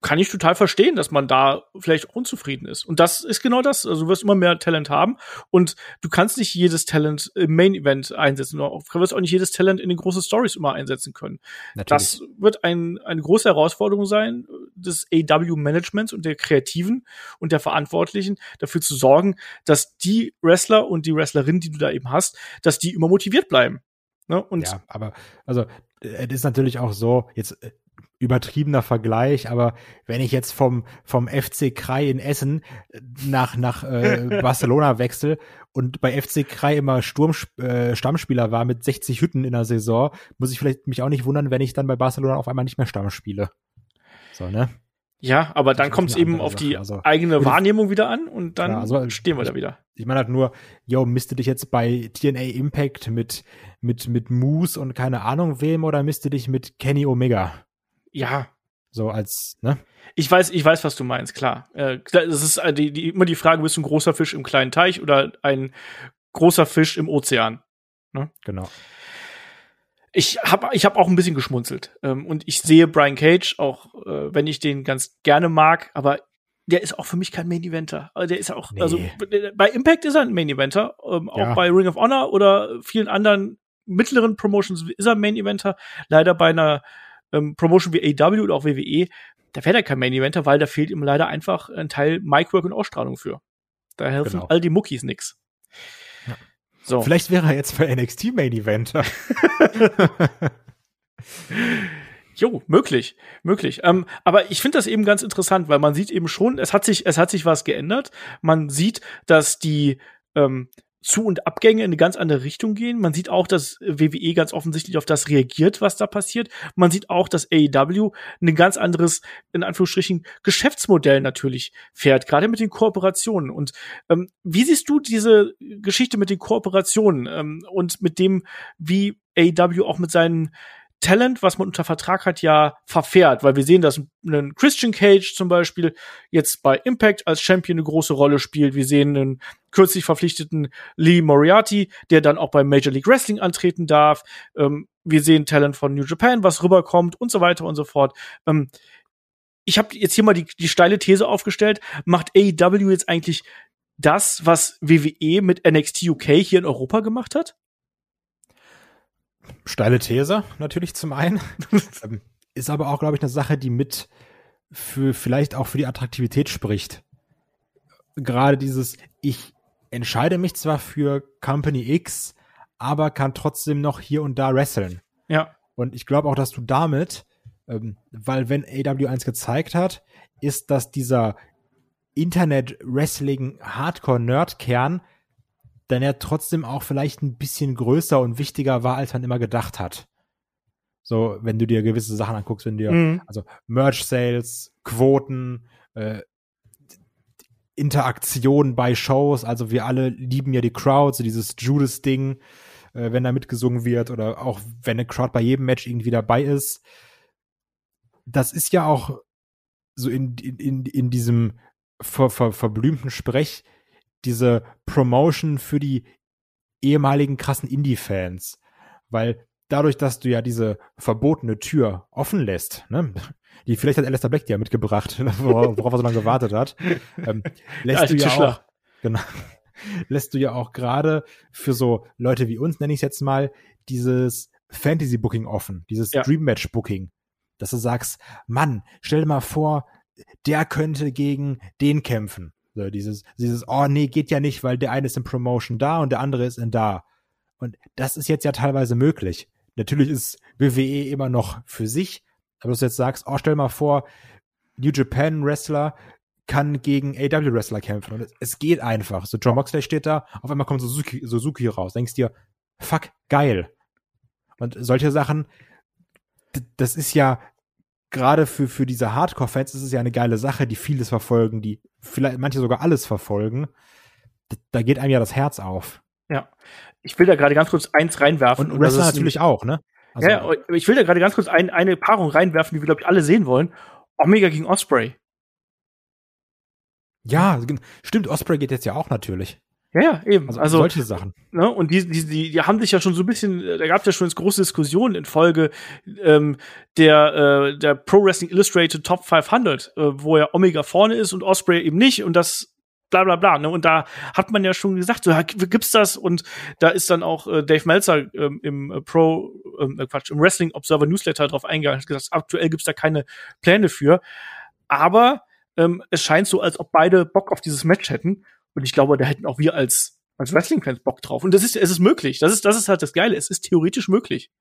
kann ich total verstehen, dass man da vielleicht unzufrieden ist. Und das ist genau das. Also du wirst immer mehr Talent haben und du kannst nicht jedes Talent im Main Event einsetzen. Du wirst auch nicht jedes Talent in den großen Stories immer einsetzen können. Natürlich. Das wird ein, eine große Herausforderung sein des AW-Managements und der Kreativen und der Verantwortlichen, dafür zu sorgen, dass die Wrestler und die Wrestlerinnen, die du da eben hast, dass die immer motiviert bleiben. Ne? Und ja, aber also es ist natürlich auch so, jetzt äh, übertriebener Vergleich, aber wenn ich jetzt vom, vom FC Krai in Essen nach, nach äh, Barcelona wechsle und bei FC Krai immer Sturm, äh, Stammspieler war mit 60 Hütten in der Saison, muss ich vielleicht mich auch nicht wundern, wenn ich dann bei Barcelona auf einmal nicht mehr Stamm spiele. So, ne? Ja, aber dann kommt es eben auf die also, eigene Wahrnehmung wieder an und dann ja, also, stehen wir ich, da wieder. Ich meine halt nur, yo, misst du dich jetzt bei TNA Impact mit, mit, mit Moose und keine Ahnung wem oder misst du dich mit Kenny Omega? Ja. So als, ne? Ich weiß, ich weiß, was du meinst, klar. Äh, es ist äh, die, die, immer die Frage, bist du ein großer Fisch im kleinen Teich oder ein großer Fisch im Ozean? Ne? Genau. Ich habe ich hab auch ein bisschen geschmunzelt. Ähm, und ich sehe Brian Cage, auch äh, wenn ich den ganz gerne mag, aber der ist auch für mich kein Main Eventer. Also der ist auch, nee. also bei Impact ist er ein Main Eventer, ähm, ja. auch bei Ring of Honor oder vielen anderen mittleren Promotions ist er ein Main Eventer. Leider bei einer ähm, Promotion wie AW oder auch WWE, da wäre da kein Main Eventer, weil da fehlt ihm leider einfach ein Teil Micwork und Ausstrahlung für. Da helfen genau. all die Muckis nix. Ja. So. Vielleicht wäre er jetzt für NXT Main Eventer. Jo, möglich, möglich. Ähm, aber ich finde das eben ganz interessant, weil man sieht eben schon, es hat sich, es hat sich was geändert. Man sieht, dass die ähm, zu- und Abgänge in eine ganz andere Richtung gehen. Man sieht auch, dass WWE ganz offensichtlich auf das reagiert, was da passiert. Man sieht auch, dass AEW ein ganz anderes, in Anführungsstrichen, Geschäftsmodell natürlich fährt, gerade mit den Kooperationen. Und ähm, wie siehst du diese Geschichte mit den Kooperationen ähm, und mit dem, wie AEW auch mit seinen Talent, was man unter Vertrag hat, ja verfährt, weil wir sehen, dass ein Christian Cage zum Beispiel jetzt bei Impact als Champion eine große Rolle spielt. Wir sehen einen kürzlich verpflichteten Lee Moriarty, der dann auch bei Major League Wrestling antreten darf. Ähm, wir sehen Talent von New Japan, was rüberkommt und so weiter und so fort. Ähm, ich habe jetzt hier mal die, die steile These aufgestellt. Macht AEW jetzt eigentlich das, was WWE mit NXT UK hier in Europa gemacht hat? Steile These, natürlich zum einen. Ähm, ist aber auch, glaube ich, eine Sache, die mit für vielleicht auch für die Attraktivität spricht. Gerade dieses, ich entscheide mich zwar für Company X, aber kann trotzdem noch hier und da wresteln. Ja. Und ich glaube auch, dass du damit, ähm, weil wenn AW1 gezeigt hat, ist, dass dieser Internet-Wrestling-Hardcore-Nerd-Kern dann ja trotzdem auch vielleicht ein bisschen größer und wichtiger war, als man immer gedacht hat. So, wenn du dir gewisse Sachen anguckst, wenn dir, mhm. also Merch-Sales, Quoten, äh, Interaktion bei Shows. Also wir alle lieben ja die Crowd, so dieses Judas-Ding, äh, wenn da mitgesungen wird oder auch wenn eine Crowd bei jedem Match irgendwie dabei ist. Das ist ja auch so in, in, in diesem ver, ver, verblümten Sprech diese Promotion für die ehemaligen krassen Indie-Fans. Weil dadurch, dass du ja diese verbotene Tür offen lässt, ne, die vielleicht hat Alistair Black ja mitgebracht, worauf er so lange gewartet hat, ähm, lässt du ja auch, genau, lässt du ja auch gerade für so Leute wie uns, nenne ich es jetzt mal, dieses Fantasy-Booking offen, dieses ja. Dream Match-Booking, dass du sagst, Mann, stell dir mal vor, der könnte gegen den kämpfen. So, dieses, dieses, oh nee, geht ja nicht, weil der eine ist in Promotion da und der andere ist in da. Und das ist jetzt ja teilweise möglich. Natürlich ist WWE immer noch für sich, aber dass du jetzt sagst, oh, stell mal vor, New Japan Wrestler kann gegen AW Wrestler kämpfen. Und es, es geht einfach. So, John Moxley steht da, auf einmal kommt Suzuki, Suzuki raus. Denkst dir, fuck, geil. Und solche Sachen, das ist ja gerade für, für diese Hardcore-Fans ist es ja eine geile Sache, die vieles verfolgen, die vielleicht manche sogar alles verfolgen. Da, da geht einem ja das Herz auf. Ja. Ich will da gerade ganz kurz eins reinwerfen. Und Wrestler natürlich auch, ne? Also, ja, ich will da gerade ganz kurz ein, eine Paarung reinwerfen, die wir, glaube ich, alle sehen wollen. Omega gegen Osprey. Ja, stimmt, Osprey geht jetzt ja auch natürlich. Ja, ja, eben. Also, also solche Sachen. Ne, und die, die, die, die haben sich ja schon so ein bisschen, da gab es ja schon jetzt große Diskussionen in Folge ähm, der, äh, der Pro Wrestling Illustrated Top 500, äh, wo ja Omega vorne ist und Osprey eben nicht und das bla bla bla. Ne? Und da hat man ja schon gesagt, so, ja, gibt's das? Und da ist dann auch äh, Dave Meltzer ähm, im äh, Pro, ähm, äh, Quatsch, im Wrestling Observer Newsletter drauf eingegangen, hat gesagt, aktuell gibt's da keine Pläne für. Aber ähm, es scheint so, als ob beide Bock auf dieses Match hätten. Und ich glaube, da hätten auch wir als, als Wrestling-Fans Bock drauf. Und das ist, es ist möglich. Das ist, das ist halt das Geile. Es ist theoretisch möglich.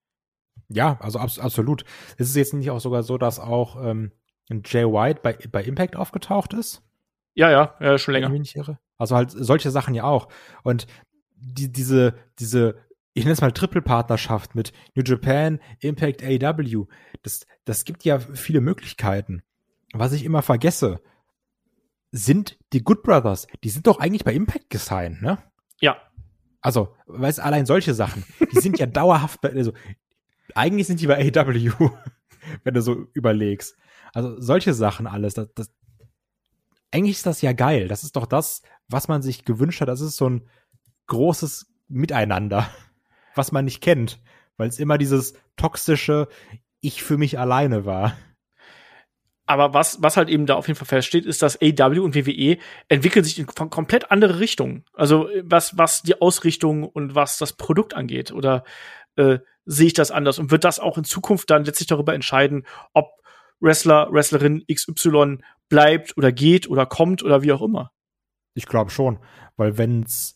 Ja, also abs absolut. Es ist jetzt nicht auch sogar so, dass auch ähm, Jay White bei, bei Impact aufgetaucht ist? Ja, ja, ja schon länger. Also halt solche Sachen ja auch. Und die, diese, diese, ich nenne es mal Triple-Partnerschaft mit New Japan, Impact, AW, das, das gibt ja viele Möglichkeiten. Was ich immer vergesse, sind die Good Brothers, die sind doch eigentlich bei Impact gesigned, ne? Ja. Also, weißt allein solche Sachen, die sind ja dauerhaft bei, also, eigentlich sind die bei AW, wenn du so überlegst. Also, solche Sachen alles, das, das, eigentlich ist das ja geil. Das ist doch das, was man sich gewünscht hat. Das ist so ein großes Miteinander, was man nicht kennt, weil es immer dieses toxische Ich für mich alleine war aber was, was halt eben da auf jeden Fall feststeht, ist, dass AW und WWE entwickeln sich in komplett andere Richtungen. Also was, was die Ausrichtung und was das Produkt angeht. Oder äh, sehe ich das anders? Und wird das auch in Zukunft dann letztlich darüber entscheiden, ob Wrestler, Wrestlerin XY bleibt oder geht oder kommt oder wie auch immer? Ich glaube schon, weil wenn es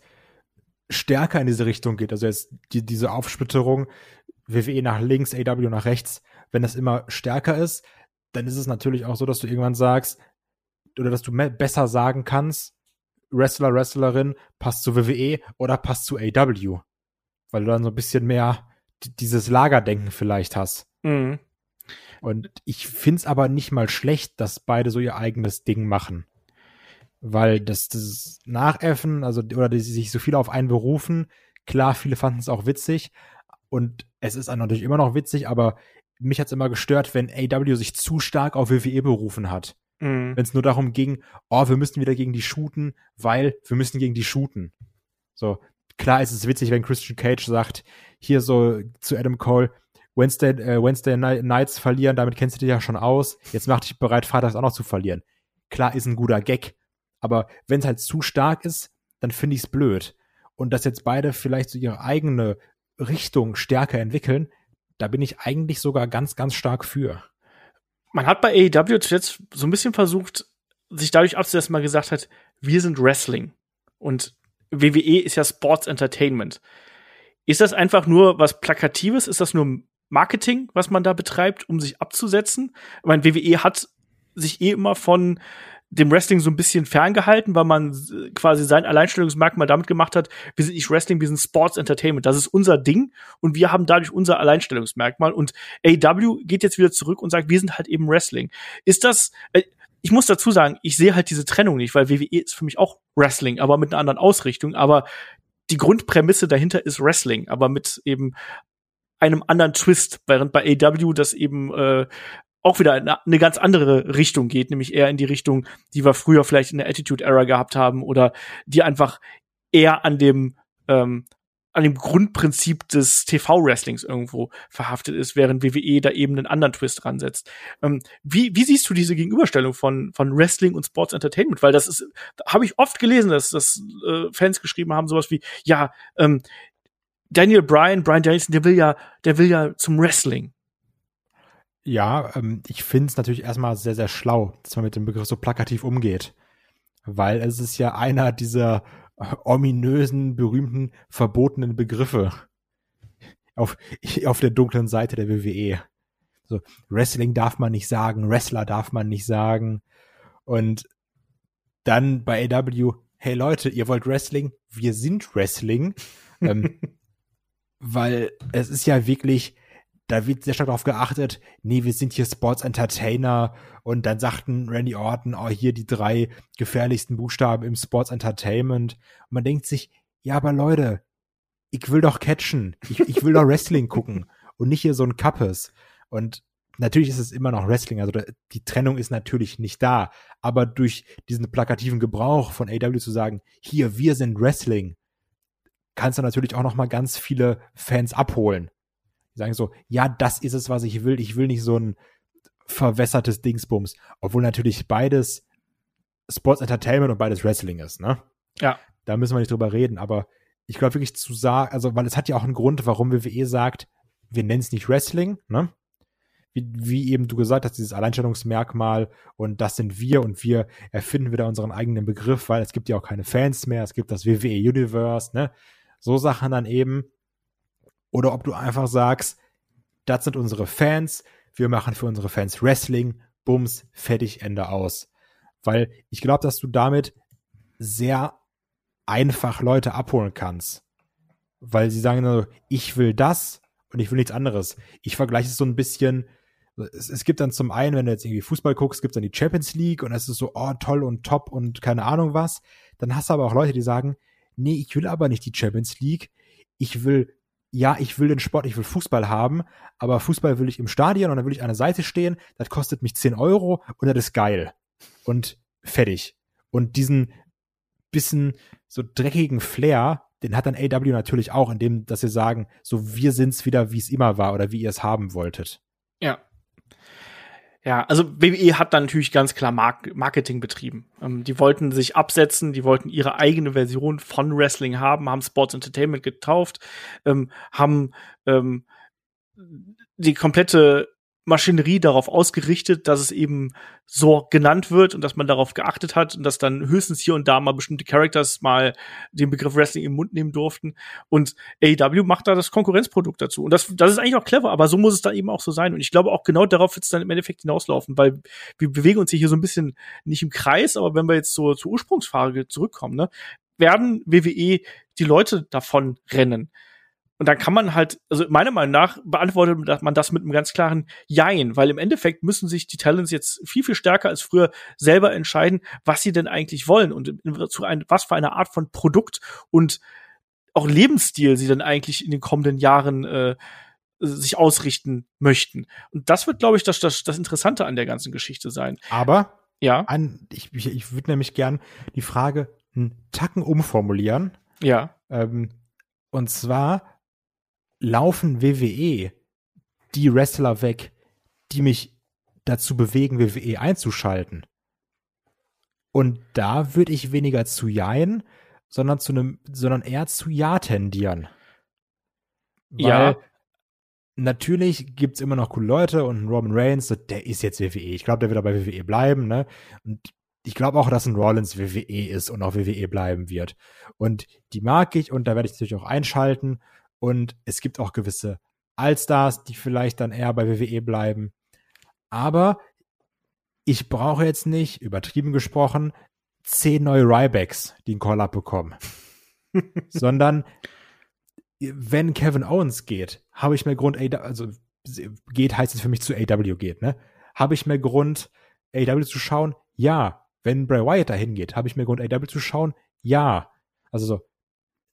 stärker in diese Richtung geht, also jetzt die, diese Aufsplitterung, WWE nach links, AW nach rechts, wenn das immer stärker ist, dann ist es natürlich auch so, dass du irgendwann sagst, oder dass du besser sagen kannst, Wrestler, Wrestlerin passt zu WWE oder passt zu AW. Weil du dann so ein bisschen mehr dieses Lagerdenken vielleicht hast. Mhm. Und ich find's aber nicht mal schlecht, dass beide so ihr eigenes Ding machen. Weil das, das Nachäffen, also, oder die sich so viele auf einen berufen, klar, viele fanden es auch witzig. Und es ist natürlich immer noch witzig, aber mich hat's immer gestört, wenn AW sich zu stark auf WWE berufen hat. Mhm. Wenn es nur darum ging, oh, wir müssen wieder gegen die shooten, weil wir müssen gegen die shooten. So, klar ist es witzig, wenn Christian Cage sagt, hier so zu Adam Cole, Wednesday, äh, Wednesday Nights verlieren, damit kennst du dich ja schon aus. Jetzt mach dich bereit, Freitags auch noch zu verlieren. Klar ist ein guter Gag, aber wenn es halt zu stark ist, dann finde ich es blöd. Und dass jetzt beide vielleicht so ihre eigene Richtung stärker entwickeln, da bin ich eigentlich sogar ganz, ganz stark für. Man hat bei AEW zuletzt so ein bisschen versucht, sich dadurch abzusetzen, dass man gesagt hat, wir sind Wrestling. Und WWE ist ja Sports Entertainment. Ist das einfach nur was Plakatives? Ist das nur Marketing, was man da betreibt, um sich abzusetzen? Ich meine, WWE hat sich eh immer von dem Wrestling so ein bisschen ferngehalten, weil man quasi sein Alleinstellungsmerkmal damit gemacht hat, wir sind nicht Wrestling, wir sind Sports Entertainment. Das ist unser Ding und wir haben dadurch unser Alleinstellungsmerkmal. Und AW geht jetzt wieder zurück und sagt, wir sind halt eben Wrestling. Ist das, äh, ich muss dazu sagen, ich sehe halt diese Trennung nicht, weil WWE ist für mich auch Wrestling, aber mit einer anderen Ausrichtung. Aber die Grundprämisse dahinter ist Wrestling, aber mit eben einem anderen Twist, während bei AW das eben äh, auch wieder eine, eine ganz andere Richtung geht, nämlich eher in die Richtung, die wir früher vielleicht in der Attitude Era gehabt haben oder die einfach eher an dem ähm, an dem Grundprinzip des TV-Wrestlings irgendwo verhaftet ist, während WWE da eben einen anderen Twist dran setzt. Ähm, wie, wie siehst du diese Gegenüberstellung von, von Wrestling und Sports Entertainment? Weil das ist, habe ich oft gelesen, dass, dass äh, Fans geschrieben haben, sowas wie, ja, ähm, Daniel Bryan, Bryan Danielson, der will ja, der will ja zum Wrestling. Ja, ähm, ich finde es natürlich erstmal sehr, sehr schlau, dass man mit dem Begriff so plakativ umgeht. Weil es ist ja einer dieser ominösen, berühmten, verbotenen Begriffe auf, auf der dunklen Seite der WWE. So, Wrestling darf man nicht sagen, Wrestler darf man nicht sagen. Und dann bei AW, hey Leute, ihr wollt Wrestling? Wir sind Wrestling. ähm, weil es ist ja wirklich, da wird sehr stark darauf geachtet, nee, wir sind hier Sports Entertainer und dann sagten Randy Orton, oh, hier die drei gefährlichsten Buchstaben im Sports Entertainment. Und man denkt sich, ja, aber Leute, ich will doch catchen, ich, ich will doch Wrestling gucken und nicht hier so ein Kappes. Und natürlich ist es immer noch Wrestling, also die Trennung ist natürlich nicht da, aber durch diesen plakativen Gebrauch von AW zu sagen, hier, wir sind Wrestling, kannst du natürlich auch noch mal ganz viele Fans abholen. Die sagen so, ja, das ist es, was ich will. Ich will nicht so ein verwässertes Dingsbums. Obwohl natürlich beides Sports Entertainment und beides Wrestling ist, ne? Ja. Da müssen wir nicht drüber reden, aber ich glaube wirklich zu sagen, also, weil es hat ja auch einen Grund, warum WWE sagt, wir nennen es nicht Wrestling, ne? Wie, wie eben du gesagt hast, dieses Alleinstellungsmerkmal und das sind wir und wir erfinden wieder unseren eigenen Begriff, weil es gibt ja auch keine Fans mehr, es gibt das WWE Universe, ne? So Sachen dann eben oder ob du einfach sagst, das sind unsere Fans, wir machen für unsere Fans Wrestling, Bums, fertig, Ende aus. Weil ich glaube, dass du damit sehr einfach Leute abholen kannst. Weil sie sagen, nur, ich will das und ich will nichts anderes. Ich vergleiche es so ein bisschen, es, es, gibt dann zum einen, wenn du jetzt irgendwie Fußball guckst, gibt es dann die Champions League und es ist so, oh, toll und top und keine Ahnung was. Dann hast du aber auch Leute, die sagen, nee, ich will aber nicht die Champions League. Ich will ja, ich will den Sport, ich will Fußball haben, aber Fußball will ich im Stadion und dann will ich an der Seite stehen, das kostet mich 10 Euro und das ist geil. Und fertig. Und diesen bisschen so dreckigen Flair, den hat dann AW natürlich auch, indem, dass sie sagen, so wir sind's wieder, wie es immer war oder wie ihr es haben wolltet. Ja. Ja, also WWE hat dann natürlich ganz klar Mark Marketing betrieben. Ähm, die wollten sich absetzen, die wollten ihre eigene Version von Wrestling haben, haben Sports Entertainment getauft, ähm, haben ähm, die komplette Maschinerie darauf ausgerichtet, dass es eben so genannt wird und dass man darauf geachtet hat und dass dann höchstens hier und da mal bestimmte Characters mal den Begriff Wrestling im Mund nehmen durften. Und AEW macht da das Konkurrenzprodukt dazu. Und das, das ist eigentlich auch clever, aber so muss es dann eben auch so sein. Und ich glaube auch genau darauf wird es dann im Endeffekt hinauslaufen, weil wir bewegen uns hier so ein bisschen nicht im Kreis, aber wenn wir jetzt so zur Ursprungsfrage zurückkommen, ne, werden WWE die Leute davon rennen. Und dann kann man halt, also meiner Meinung nach beantwortet man das mit einem ganz klaren Jein, weil im Endeffekt müssen sich die Talents jetzt viel, viel stärker als früher selber entscheiden, was sie denn eigentlich wollen und zu ein, was für eine Art von Produkt und auch Lebensstil sie dann eigentlich in den kommenden Jahren äh, sich ausrichten möchten. Und das wird, glaube ich, das, das, das Interessante an der ganzen Geschichte sein. Aber ja. An, ich ich, ich würde nämlich gern die Frage einen Tacken umformulieren. Ja. Ähm, und zwar, laufen WWE die Wrestler weg, die mich dazu bewegen, WWE einzuschalten. Und da würde ich weniger zu Jein, sondern zu einem, sondern eher zu Ja tendieren. Weil ja. natürlich gibt's immer noch coole Leute und Roman Reigns, der ist jetzt WWE. Ich glaube, der wird aber bei WWE bleiben, ne? Und ich glaube auch, dass ein Rollins WWE ist und auch WWE bleiben wird. Und die mag ich und da werde ich natürlich auch einschalten. Und es gibt auch gewisse Allstars, die vielleicht dann eher bei WWE bleiben. Aber ich brauche jetzt nicht, übertrieben gesprochen, zehn neue Rybacks, die einen Call-Up bekommen. Sondern wenn Kevin Owens geht, habe ich mehr Grund, also geht heißt es für mich zu AW geht, ne? Habe ich mehr Grund, AW zu schauen? Ja. Wenn Bray Wyatt dahin geht, habe ich mir Grund, AW zu schauen? Ja. Also so,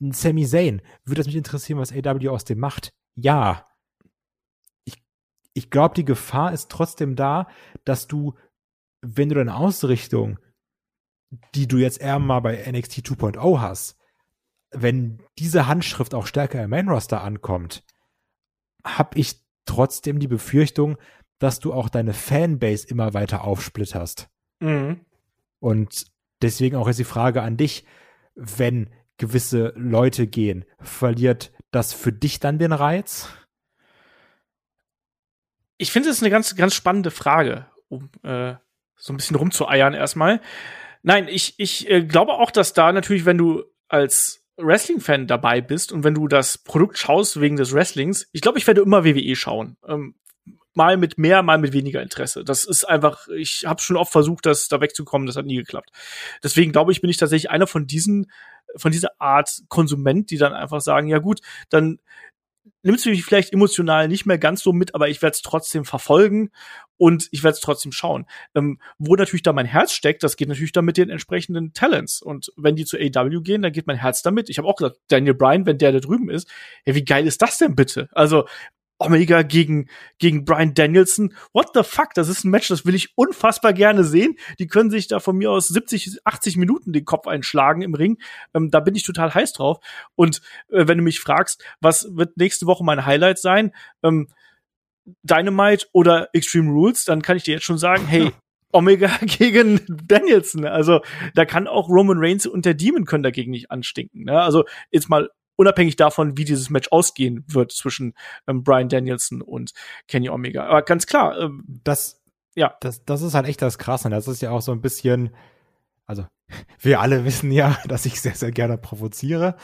ein Sami Zayn, würde es mich interessieren, was AW aus dem macht? Ja. Ich, ich glaube, die Gefahr ist trotzdem da, dass du, wenn du deine Ausrichtung, die du jetzt eher mal bei NXT 2.0 hast, wenn diese Handschrift auch stärker im Main Roster ankommt, habe ich trotzdem die Befürchtung, dass du auch deine Fanbase immer weiter aufsplitterst. Mhm. Und deswegen auch jetzt die Frage an dich, wenn gewisse Leute gehen, verliert das für dich dann den Reiz? Ich finde es eine ganz, ganz spannende Frage, um äh, so ein bisschen rumzueiern erstmal. Nein, ich, ich äh, glaube auch, dass da natürlich, wenn du als Wrestling-Fan dabei bist und wenn du das Produkt schaust wegen des Wrestlings, ich glaube, ich werde immer WWE schauen. Ähm, mal mit mehr, mal mit weniger Interesse. Das ist einfach, ich habe schon oft versucht, das da wegzukommen, das hat nie geklappt. Deswegen glaube ich, bin ich tatsächlich einer von diesen, von dieser Art Konsument, die dann einfach sagen, ja gut, dann nimmst du mich vielleicht emotional nicht mehr ganz so mit, aber ich werde es trotzdem verfolgen und ich werde es trotzdem schauen. Ähm, wo natürlich da mein Herz steckt, das geht natürlich dann mit den entsprechenden Talents. Und wenn die zu AW gehen, dann geht mein Herz damit. Ich habe auch gesagt, Daniel Bryan, wenn der da drüben ist, ja, wie geil ist das denn bitte? Also Omega gegen, gegen Brian Danielson. What the fuck? Das ist ein Match, das will ich unfassbar gerne sehen. Die können sich da von mir aus 70, 80 Minuten den Kopf einschlagen im Ring. Ähm, da bin ich total heiß drauf. Und äh, wenn du mich fragst, was wird nächste Woche mein Highlight sein? Ähm, Dynamite oder Extreme Rules, dann kann ich dir jetzt schon sagen, hey, Omega gegen Danielson. Also da kann auch Roman Reigns und der Demon können dagegen nicht anstinken. Ne? Also jetzt mal unabhängig davon, wie dieses Match ausgehen wird zwischen ähm, Brian Danielson und Kenny Omega. Aber ganz klar, ähm, das, ja, das, das ist halt echt das Krasse. Das ist ja auch so ein bisschen, also wir alle wissen ja, dass ich sehr, sehr gerne provoziere.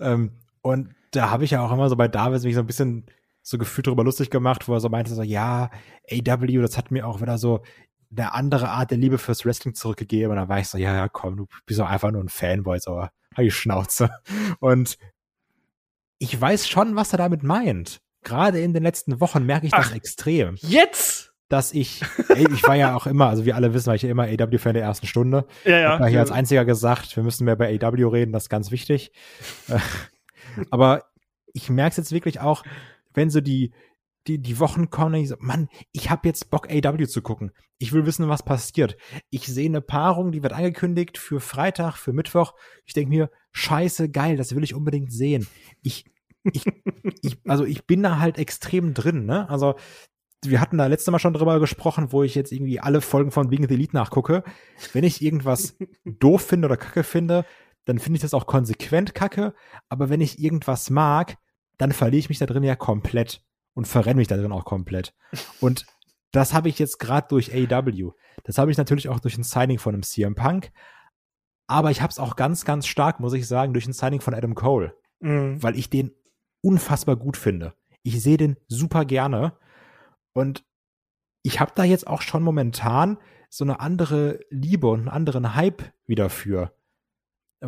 Ähm, und da habe ich ja auch immer so bei Davis mich so ein bisschen so gefühlt darüber lustig gemacht, wo er so meinte, so, ja, AW, das hat mir auch wieder so eine andere Art der Liebe fürs Wrestling zurückgegeben. Und da war ich so, ja, ja, komm, du bist doch einfach nur ein Fanboy, so, halt die Schnauze. Und ich weiß schon, was er damit meint. Gerade in den letzten Wochen merke ich Ach, das extrem. Jetzt? Dass ich, ey, ich war ja auch immer, also wir alle wissen, war ich ja immer AW-Fan der ersten Stunde. Ja, ja. Ich war hier als einziger gesagt, wir müssen mehr bei AW reden, das ist ganz wichtig. Aber ich merke es jetzt wirklich auch, wenn so die, die, die Wochen kommen, dann ich so, Mann, ich habe jetzt Bock, AW zu gucken. Ich will wissen, was passiert. Ich sehe eine Paarung, die wird angekündigt für Freitag, für Mittwoch. Ich denke mir, scheiße, geil, das will ich unbedingt sehen. Ich, ich, ich, also ich bin da halt extrem drin, ne? Also, wir hatten da letzte Mal schon drüber gesprochen, wo ich jetzt irgendwie alle Folgen von Wing the Elite nachgucke. Wenn ich irgendwas doof finde oder kacke finde, dann finde ich das auch konsequent kacke. Aber wenn ich irgendwas mag, dann verliere ich mich da drin ja komplett und verrenne mich da drin auch komplett. Und das habe ich jetzt gerade durch AW. Das habe ich natürlich auch durch ein Signing von einem CM Punk. Aber ich habe es auch ganz, ganz stark, muss ich sagen, durch ein Signing von Adam Cole. Mhm. Weil ich den unfassbar gut finde. Ich sehe den super gerne. Und ich habe da jetzt auch schon momentan so eine andere Liebe und einen anderen Hype wieder für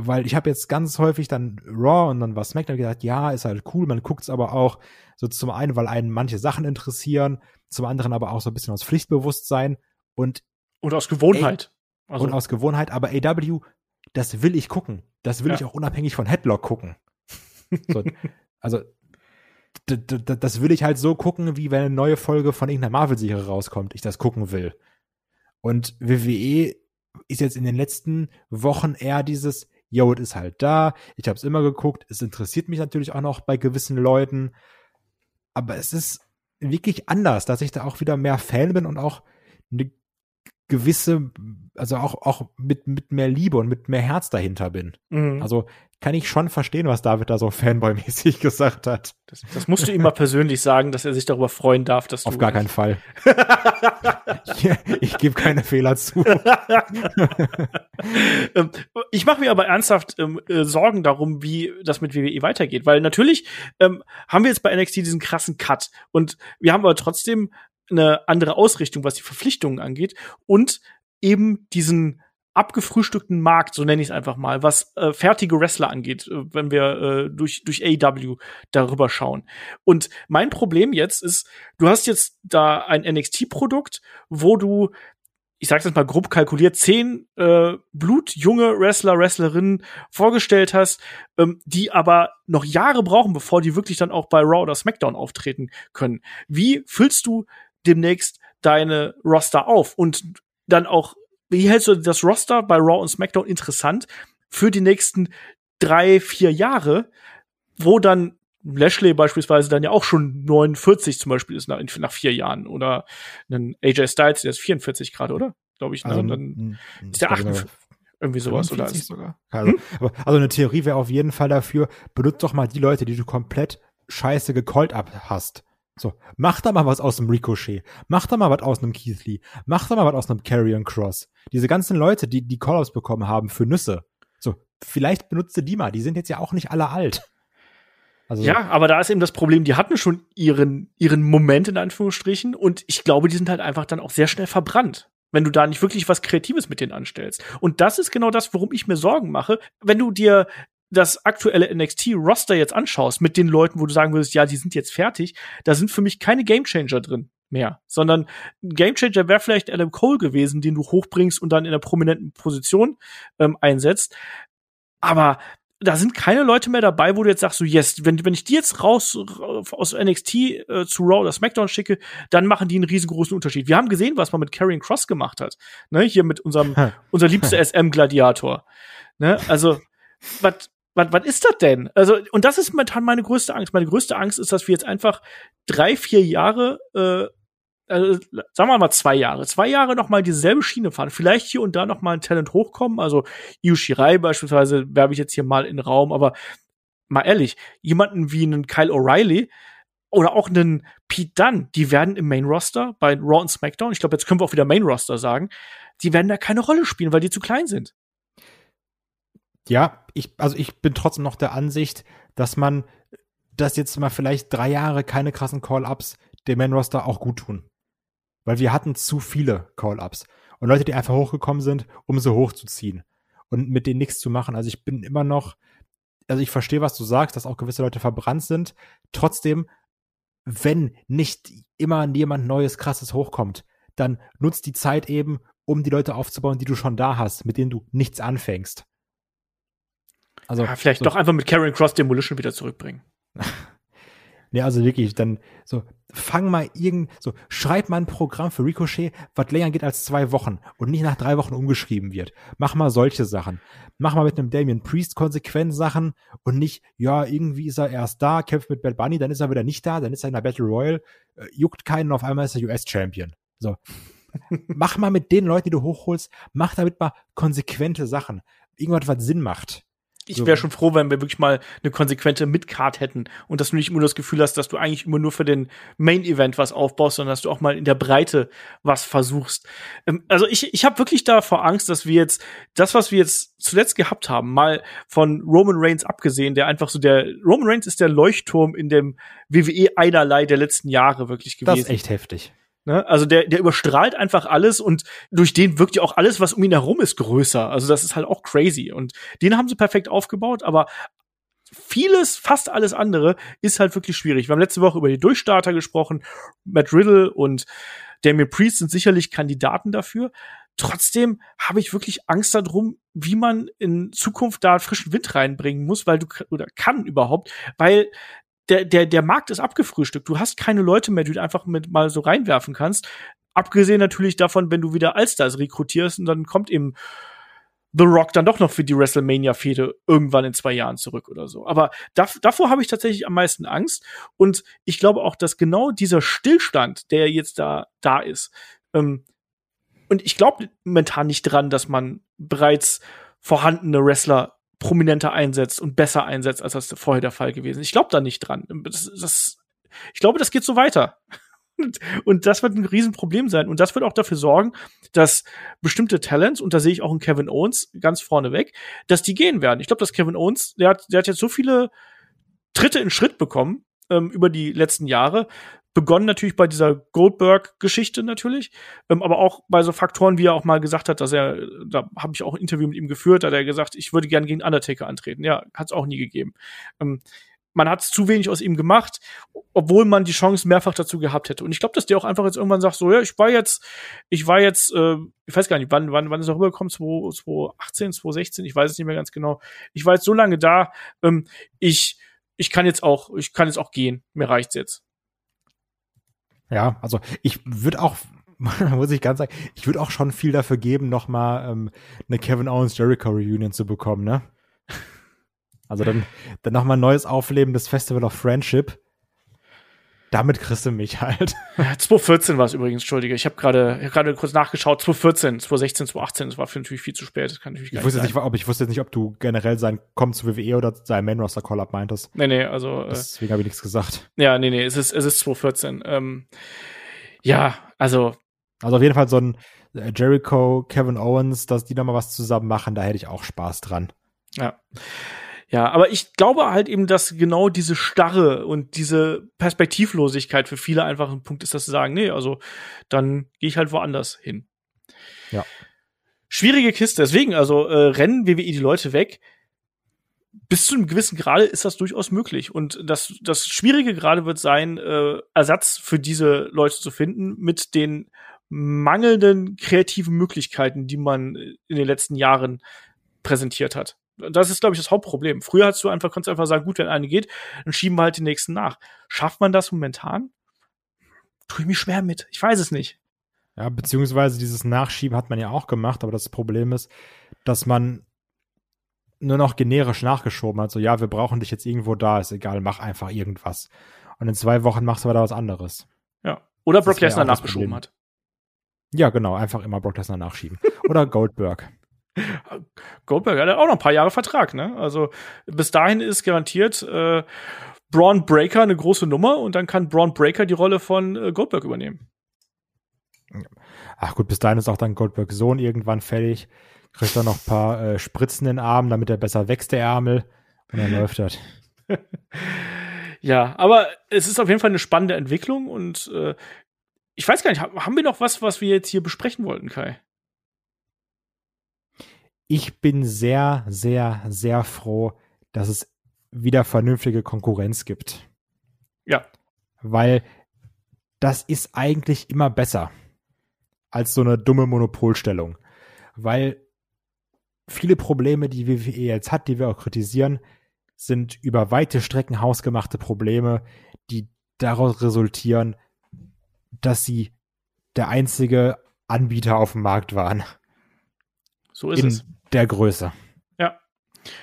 weil ich habe jetzt ganz häufig dann Raw und dann war SmackDown gesagt, ja, ist halt cool, man guckt's aber auch so zum einen, weil einen manche Sachen interessieren, zum anderen aber auch so ein bisschen aus Pflichtbewusstsein und und aus Gewohnheit. Also. Und aus Gewohnheit, aber AW, das will ich gucken. Das will ja. ich auch unabhängig von Headlock gucken. so, also das will ich halt so gucken, wie wenn eine neue Folge von irgendeiner Marvel-Serie rauskommt, ich das gucken will. Und WWE ist jetzt in den letzten Wochen eher dieses, yo, es ist halt da, ich habe es immer geguckt, es interessiert mich natürlich auch noch bei gewissen Leuten, aber es ist wirklich anders, dass ich da auch wieder mehr Fan bin und auch eine gewisse, also auch, auch mit, mit mehr Liebe und mit mehr Herz dahinter bin. Mhm. Also kann ich schon verstehen, was David da so Fanboy-mäßig gesagt hat. Das, das, musst du ihm mal persönlich sagen, dass er sich darüber freuen darf, dass du. Auf gar keinen Fall. ich, ich gebe keine Fehler zu. Ähm, ich mache mir aber ernsthaft ähm, äh, Sorgen darum, wie das mit WWE weitergeht, weil natürlich ähm, haben wir jetzt bei NXT diesen krassen Cut und wir haben aber trotzdem eine andere Ausrichtung, was die Verpflichtungen angeht und eben diesen abgefrühstückten Markt, so nenne ich es einfach mal, was äh, fertige Wrestler angeht, äh, wenn wir äh, durch, durch AW darüber schauen. Und mein Problem jetzt ist, du hast jetzt da ein NXT-Produkt, wo du ich sag's jetzt mal grob kalkuliert, zehn äh, blutjunge Wrestler, Wrestlerinnen vorgestellt hast, ähm, die aber noch Jahre brauchen, bevor die wirklich dann auch bei Raw oder SmackDown auftreten können. Wie füllst du demnächst deine Roster auf? Und dann auch, wie hältst du das Roster bei Raw und SmackDown interessant für die nächsten drei, vier Jahre, wo dann Lashley beispielsweise dann ja auch schon 49 zum Beispiel ist nach, nach vier Jahren oder ein AJ Styles, der ist 44 gerade, oder? Glaube ich. Ne? Also, dann ist der 48, irgendwie sowas oder sogar. Also, hm? aber, also eine Theorie wäre auf jeden Fall dafür, benutzt doch mal die Leute, die du komplett scheiße gecallt ab hast. So, mach da mal was aus dem Ricochet, mach da mal was aus einem Keith Lee, mach da mal was aus einem Carrion Cross. Diese ganzen Leute, die die Call-ups bekommen haben für Nüsse. So, vielleicht benutze die mal, die sind jetzt ja auch nicht alle alt. Also ja, aber da ist eben das Problem, die hatten schon ihren, ihren Moment in Anführungsstrichen und ich glaube, die sind halt einfach dann auch sehr schnell verbrannt wenn du da nicht wirklich was Kreatives mit denen anstellst. Und das ist genau das, worum ich mir Sorgen mache. Wenn du dir das aktuelle NXT-Roster jetzt anschaust mit den Leuten, wo du sagen würdest, ja, die sind jetzt fertig, da sind für mich keine Gamechanger drin mehr, sondern ein Gamechanger wäre vielleicht Adam Cole gewesen, den du hochbringst und dann in einer prominenten Position ähm, einsetzt. Aber da sind keine Leute mehr dabei, wo du jetzt sagst, so yes, wenn, wenn ich die jetzt raus aus NXT äh, zu Raw oder SmackDown schicke, dann machen die einen riesengroßen Unterschied. Wir haben gesehen, was man mit Karrion Cross gemacht hat. Ne, hier mit unserem, unser liebster SM-Gladiator. Ne, also, was, was, was ist das denn? Also, und das ist momentan meine größte Angst. Meine größte Angst ist, dass wir jetzt einfach drei, vier Jahre äh, also, sagen wir mal zwei Jahre, zwei Jahre noch mal dieselbe Schiene fahren, vielleicht hier und da noch mal ein Talent hochkommen, also Io Shirai beispielsweise werbe ich jetzt hier mal in den Raum, aber mal ehrlich, jemanden wie einen Kyle O'Reilly oder auch einen Pete Dunn, die werden im Main Roster bei Raw und SmackDown, ich glaube, jetzt können wir auch wieder Main Roster sagen, die werden da keine Rolle spielen, weil die zu klein sind. Ja, ich, also ich bin trotzdem noch der Ansicht, dass man das jetzt mal vielleicht drei Jahre keine krassen Call-Ups dem Main Roster auch gut tun. Weil wir hatten zu viele Call-Ups. Und Leute, die einfach hochgekommen sind, um sie hochzuziehen. Und mit denen nichts zu machen. Also ich bin immer noch, also ich verstehe, was du sagst, dass auch gewisse Leute verbrannt sind. Trotzdem, wenn nicht immer jemand Neues, Krasses hochkommt, dann nutzt die Zeit eben, um die Leute aufzubauen, die du schon da hast, mit denen du nichts anfängst. Also ja, vielleicht so doch einfach mit Karen Cross Demolition wieder zurückbringen. nee, also wirklich, dann so fang mal irgend, so, schreib mal ein Programm für Ricochet, was länger geht als zwei Wochen und nicht nach drei Wochen umgeschrieben wird. Mach mal solche Sachen. Mach mal mit einem Damien Priest konsequent Sachen und nicht, ja, irgendwie ist er erst da, kämpft mit Bad Bunny, dann ist er wieder nicht da, dann ist er in der Battle Royal, äh, juckt keinen und auf einmal ist er US-Champion. So. mach mal mit den Leuten, die du hochholst, mach damit mal konsequente Sachen. Irgendwas, was Sinn macht ich wäre schon froh, wenn wir wirklich mal eine konsequente Midcard hätten und dass du nicht immer das Gefühl hast, dass du eigentlich immer nur für den Main Event was aufbaust, sondern dass du auch mal in der Breite was versuchst. Ähm, also ich, ich habe wirklich davor Angst, dass wir jetzt das, was wir jetzt zuletzt gehabt haben, mal von Roman Reigns abgesehen, der einfach so der Roman Reigns ist der Leuchtturm in dem WWE einerlei der letzten Jahre wirklich gewesen. Das ist echt heftig. Ne? Also der, der überstrahlt einfach alles und durch den wirkt ja auch alles, was um ihn herum ist, größer. Also das ist halt auch crazy. Und den haben sie perfekt aufgebaut, aber vieles, fast alles andere ist halt wirklich schwierig. Wir haben letzte Woche über die Durchstarter gesprochen. Matt Riddle und Damien Priest sind sicherlich Kandidaten dafür. Trotzdem habe ich wirklich Angst darum, wie man in Zukunft da frischen Wind reinbringen muss, weil du oder kann überhaupt, weil der, der, der Markt ist abgefrühstückt. Du hast keine Leute mehr, die du einfach mit mal so reinwerfen kannst. Abgesehen natürlich davon, wenn du wieder Allstars rekrutierst und dann kommt eben The Rock dann doch noch für die WrestleMania-Fehde irgendwann in zwei Jahren zurück oder so. Aber da, davor habe ich tatsächlich am meisten Angst. Und ich glaube auch, dass genau dieser Stillstand, der jetzt da, da ist, ähm, und ich glaube momentan nicht dran, dass man bereits vorhandene Wrestler prominenter einsetzt und besser einsetzt, als das vorher der Fall gewesen. Ich glaube da nicht dran. Das, das, ich glaube, das geht so weiter. Und, das wird ein Riesenproblem sein. Und das wird auch dafür sorgen, dass bestimmte Talents, und da sehe ich auch einen Kevin Owens ganz vorne weg, dass die gehen werden. Ich glaube, dass Kevin Owens, der hat, der hat jetzt so viele Tritte in Schritt bekommen ähm, über die letzten Jahre, begonnen natürlich bei dieser Goldberg-Geschichte natürlich, ähm, aber auch bei so Faktoren, wie er auch mal gesagt hat, dass er, da habe ich auch ein Interview mit ihm geführt, da hat er gesagt, ich würde gerne gegen Undertaker antreten. Ja, hat es auch nie gegeben. Ähm, man hat zu wenig aus ihm gemacht, obwohl man die Chance mehrfach dazu gehabt hätte. Und ich glaube, dass der auch einfach jetzt irgendwann sagt, so, ja, ich war jetzt, ich war jetzt, äh, ich weiß gar nicht, wann, wann, wann ist er rübergekommen, 2018, 2016, ich weiß es nicht mehr ganz genau. Ich war jetzt so lange da, ähm, ich, ich kann jetzt auch, ich kann jetzt auch gehen. Mir reicht's jetzt. Ja, also ich würde auch, muss ich ganz sagen, ich würde auch schon viel dafür geben, noch mal ähm, eine Kevin Owens Jericho Reunion zu bekommen, ne? Also dann, dann noch mal ein neues Aufleben des Festival of Friendship. Damit kriegst du mich halt. 2014 war es übrigens, entschuldige. Ich habe gerade gerade kurz nachgeschaut. 2014, 2016, 2018, das war für natürlich viel zu spät. Das kann natürlich ich wusste nicht, ob ich wusste jetzt nicht, ob du generell sein Kommen zu WWE oder sein Main Roster Call Up meintest. Nee, nee, also äh, deswegen äh, habe ich nichts gesagt. Ja, nee, nee, es ist es ist 2014. Ähm, ja, also also auf jeden Fall so ein äh, Jericho, Kevin Owens, dass die noch mal was zusammen machen, da hätte ich auch Spaß dran. Ja. Ja, aber ich glaube halt eben, dass genau diese Starre und diese Perspektivlosigkeit für viele einfach ein Punkt ist, dass sie sagen, nee, also dann gehe ich halt woanders hin. Ja. Schwierige Kiste. Deswegen, also äh, rennen WWE die Leute weg. Bis zu einem gewissen Grade ist das durchaus möglich. Und das, das Schwierige gerade wird sein, äh, Ersatz für diese Leute zu finden mit den mangelnden kreativen Möglichkeiten, die man in den letzten Jahren präsentiert hat das ist, glaube ich, das Hauptproblem. Früher hast du einfach, konntest einfach sagen, gut, wenn eine geht, dann schieben wir halt den nächsten nach. Schafft man das momentan? Tue ich mich schwer mit. Ich weiß es nicht. Ja, beziehungsweise dieses Nachschieben hat man ja auch gemacht, aber das Problem ist, dass man nur noch generisch nachgeschoben hat. So, ja, wir brauchen dich jetzt irgendwo da, ist egal, mach einfach irgendwas. Und in zwei Wochen machst du wieder was anderes. Ja. Oder Brock Lesnar nachgeschoben hat. Ja, genau, einfach immer Brock Lesnar nachschieben. Oder Goldberg. Goldberg hat auch noch ein paar Jahre Vertrag, ne? Also bis dahin ist garantiert äh, Braun Breaker eine große Nummer und dann kann Braun Breaker die Rolle von äh, Goldberg übernehmen. Ach gut, bis dahin ist auch dann Goldberg Sohn irgendwann fertig. Kriegt dann noch ein paar äh, Spritzen in den Arm, damit er besser wächst, der Ärmel. Und dann läuft das. ja, aber es ist auf jeden Fall eine spannende Entwicklung und äh, ich weiß gar nicht, haben wir noch was, was wir jetzt hier besprechen wollten, Kai? Ich bin sehr, sehr, sehr froh, dass es wieder vernünftige Konkurrenz gibt. Ja. Weil das ist eigentlich immer besser als so eine dumme Monopolstellung. Weil viele Probleme, die WWE jetzt hat, die wir auch kritisieren, sind über weite Strecken hausgemachte Probleme, die daraus resultieren, dass sie der einzige Anbieter auf dem Markt waren. So ist in es. Der Größe. Ja.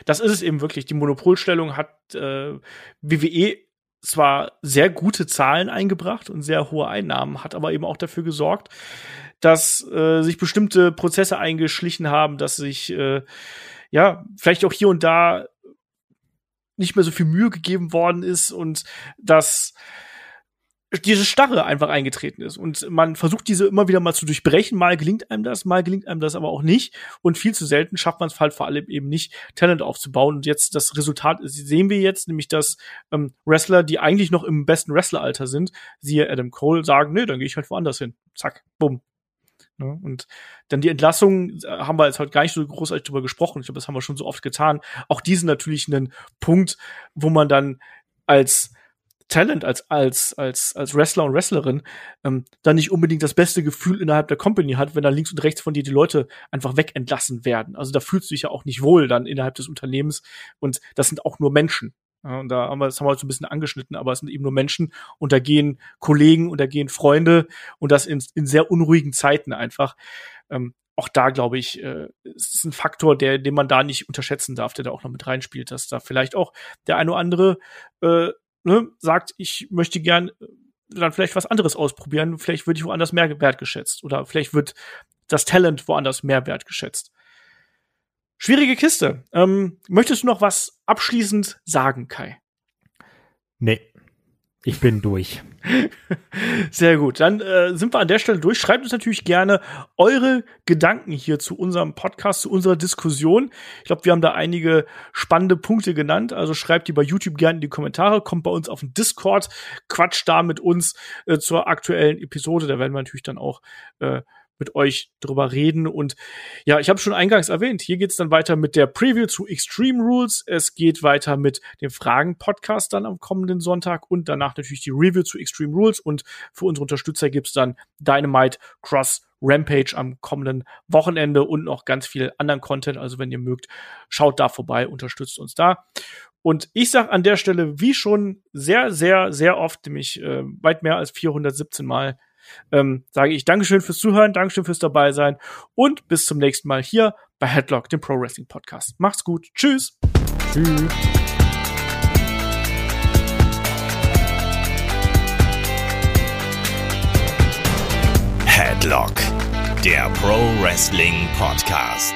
Das ist es eben wirklich. Die Monopolstellung hat äh, WWE zwar sehr gute Zahlen eingebracht und sehr hohe Einnahmen, hat aber eben auch dafür gesorgt, dass äh, sich bestimmte Prozesse eingeschlichen haben, dass sich äh, ja vielleicht auch hier und da nicht mehr so viel Mühe gegeben worden ist und dass diese Starre einfach eingetreten ist. Und man versucht diese immer wieder mal zu durchbrechen. Mal gelingt einem das, mal gelingt einem das aber auch nicht. Und viel zu selten schafft man es halt vor allem eben nicht, Talent aufzubauen. Und jetzt das Resultat sehen wir jetzt, nämlich dass ähm, Wrestler, die eigentlich noch im besten Wrestleralter sind, siehe Adam Cole, sagen, nee, dann gehe ich halt woanders hin. Zack, bumm. Ne? Und dann die Entlassung äh, haben wir jetzt halt gar nicht so großartig drüber gesprochen. Ich glaube, das haben wir schon so oft getan. Auch diesen natürlich einen Punkt, wo man dann als Talent als als als als Wrestler und Wrestlerin ähm, dann nicht unbedingt das beste Gefühl innerhalb der Company hat, wenn da links und rechts von dir die Leute einfach wegentlassen werden. Also da fühlst du dich ja auch nicht wohl dann innerhalb des Unternehmens und das sind auch nur Menschen. Ja, und da haben wir das haben wir so ein bisschen angeschnitten, aber es sind eben nur Menschen und da gehen Kollegen und da gehen Freunde und das in, in sehr unruhigen Zeiten einfach. Ähm, auch da glaube ich, äh, ist ein Faktor, der, den man da nicht unterschätzen darf, der da auch noch mit reinspielt, dass da vielleicht auch der eine oder andere äh, ne, sagt, ich möchte gern äh, dann vielleicht was anderes ausprobieren, vielleicht wird ich woanders mehr wertgeschätzt oder vielleicht wird das Talent woanders mehr wertgeschätzt. Schwierige Kiste. Ähm, möchtest du noch was abschließend sagen, Kai? Nee. Ich bin durch. Sehr gut. Dann äh, sind wir an der Stelle durch. Schreibt uns natürlich gerne eure Gedanken hier zu unserem Podcast, zu unserer Diskussion. Ich glaube, wir haben da einige spannende Punkte genannt. Also schreibt die bei YouTube gerne in die Kommentare, kommt bei uns auf den Discord, quatscht da mit uns äh, zur aktuellen Episode. Da werden wir natürlich dann auch äh, mit euch drüber reden. Und ja, ich habe schon eingangs erwähnt, hier geht's dann weiter mit der Preview zu Extreme Rules. Es geht weiter mit dem Fragen-Podcast dann am kommenden Sonntag und danach natürlich die Review zu Extreme Rules. Und für unsere Unterstützer gibt's dann Dynamite Cross Rampage am kommenden Wochenende und noch ganz viel anderen Content. Also wenn ihr mögt, schaut da vorbei, unterstützt uns da. Und ich sage an der Stelle, wie schon sehr, sehr, sehr oft, nämlich äh, weit mehr als 417 Mal, ähm, sage ich Dankeschön fürs Zuhören, Dankeschön fürs dabei sein und bis zum nächsten Mal hier bei Headlock, dem Pro Wrestling Podcast. Macht's gut. Tschüss. Tschüss. Headlock, der Pro Wrestling Podcast.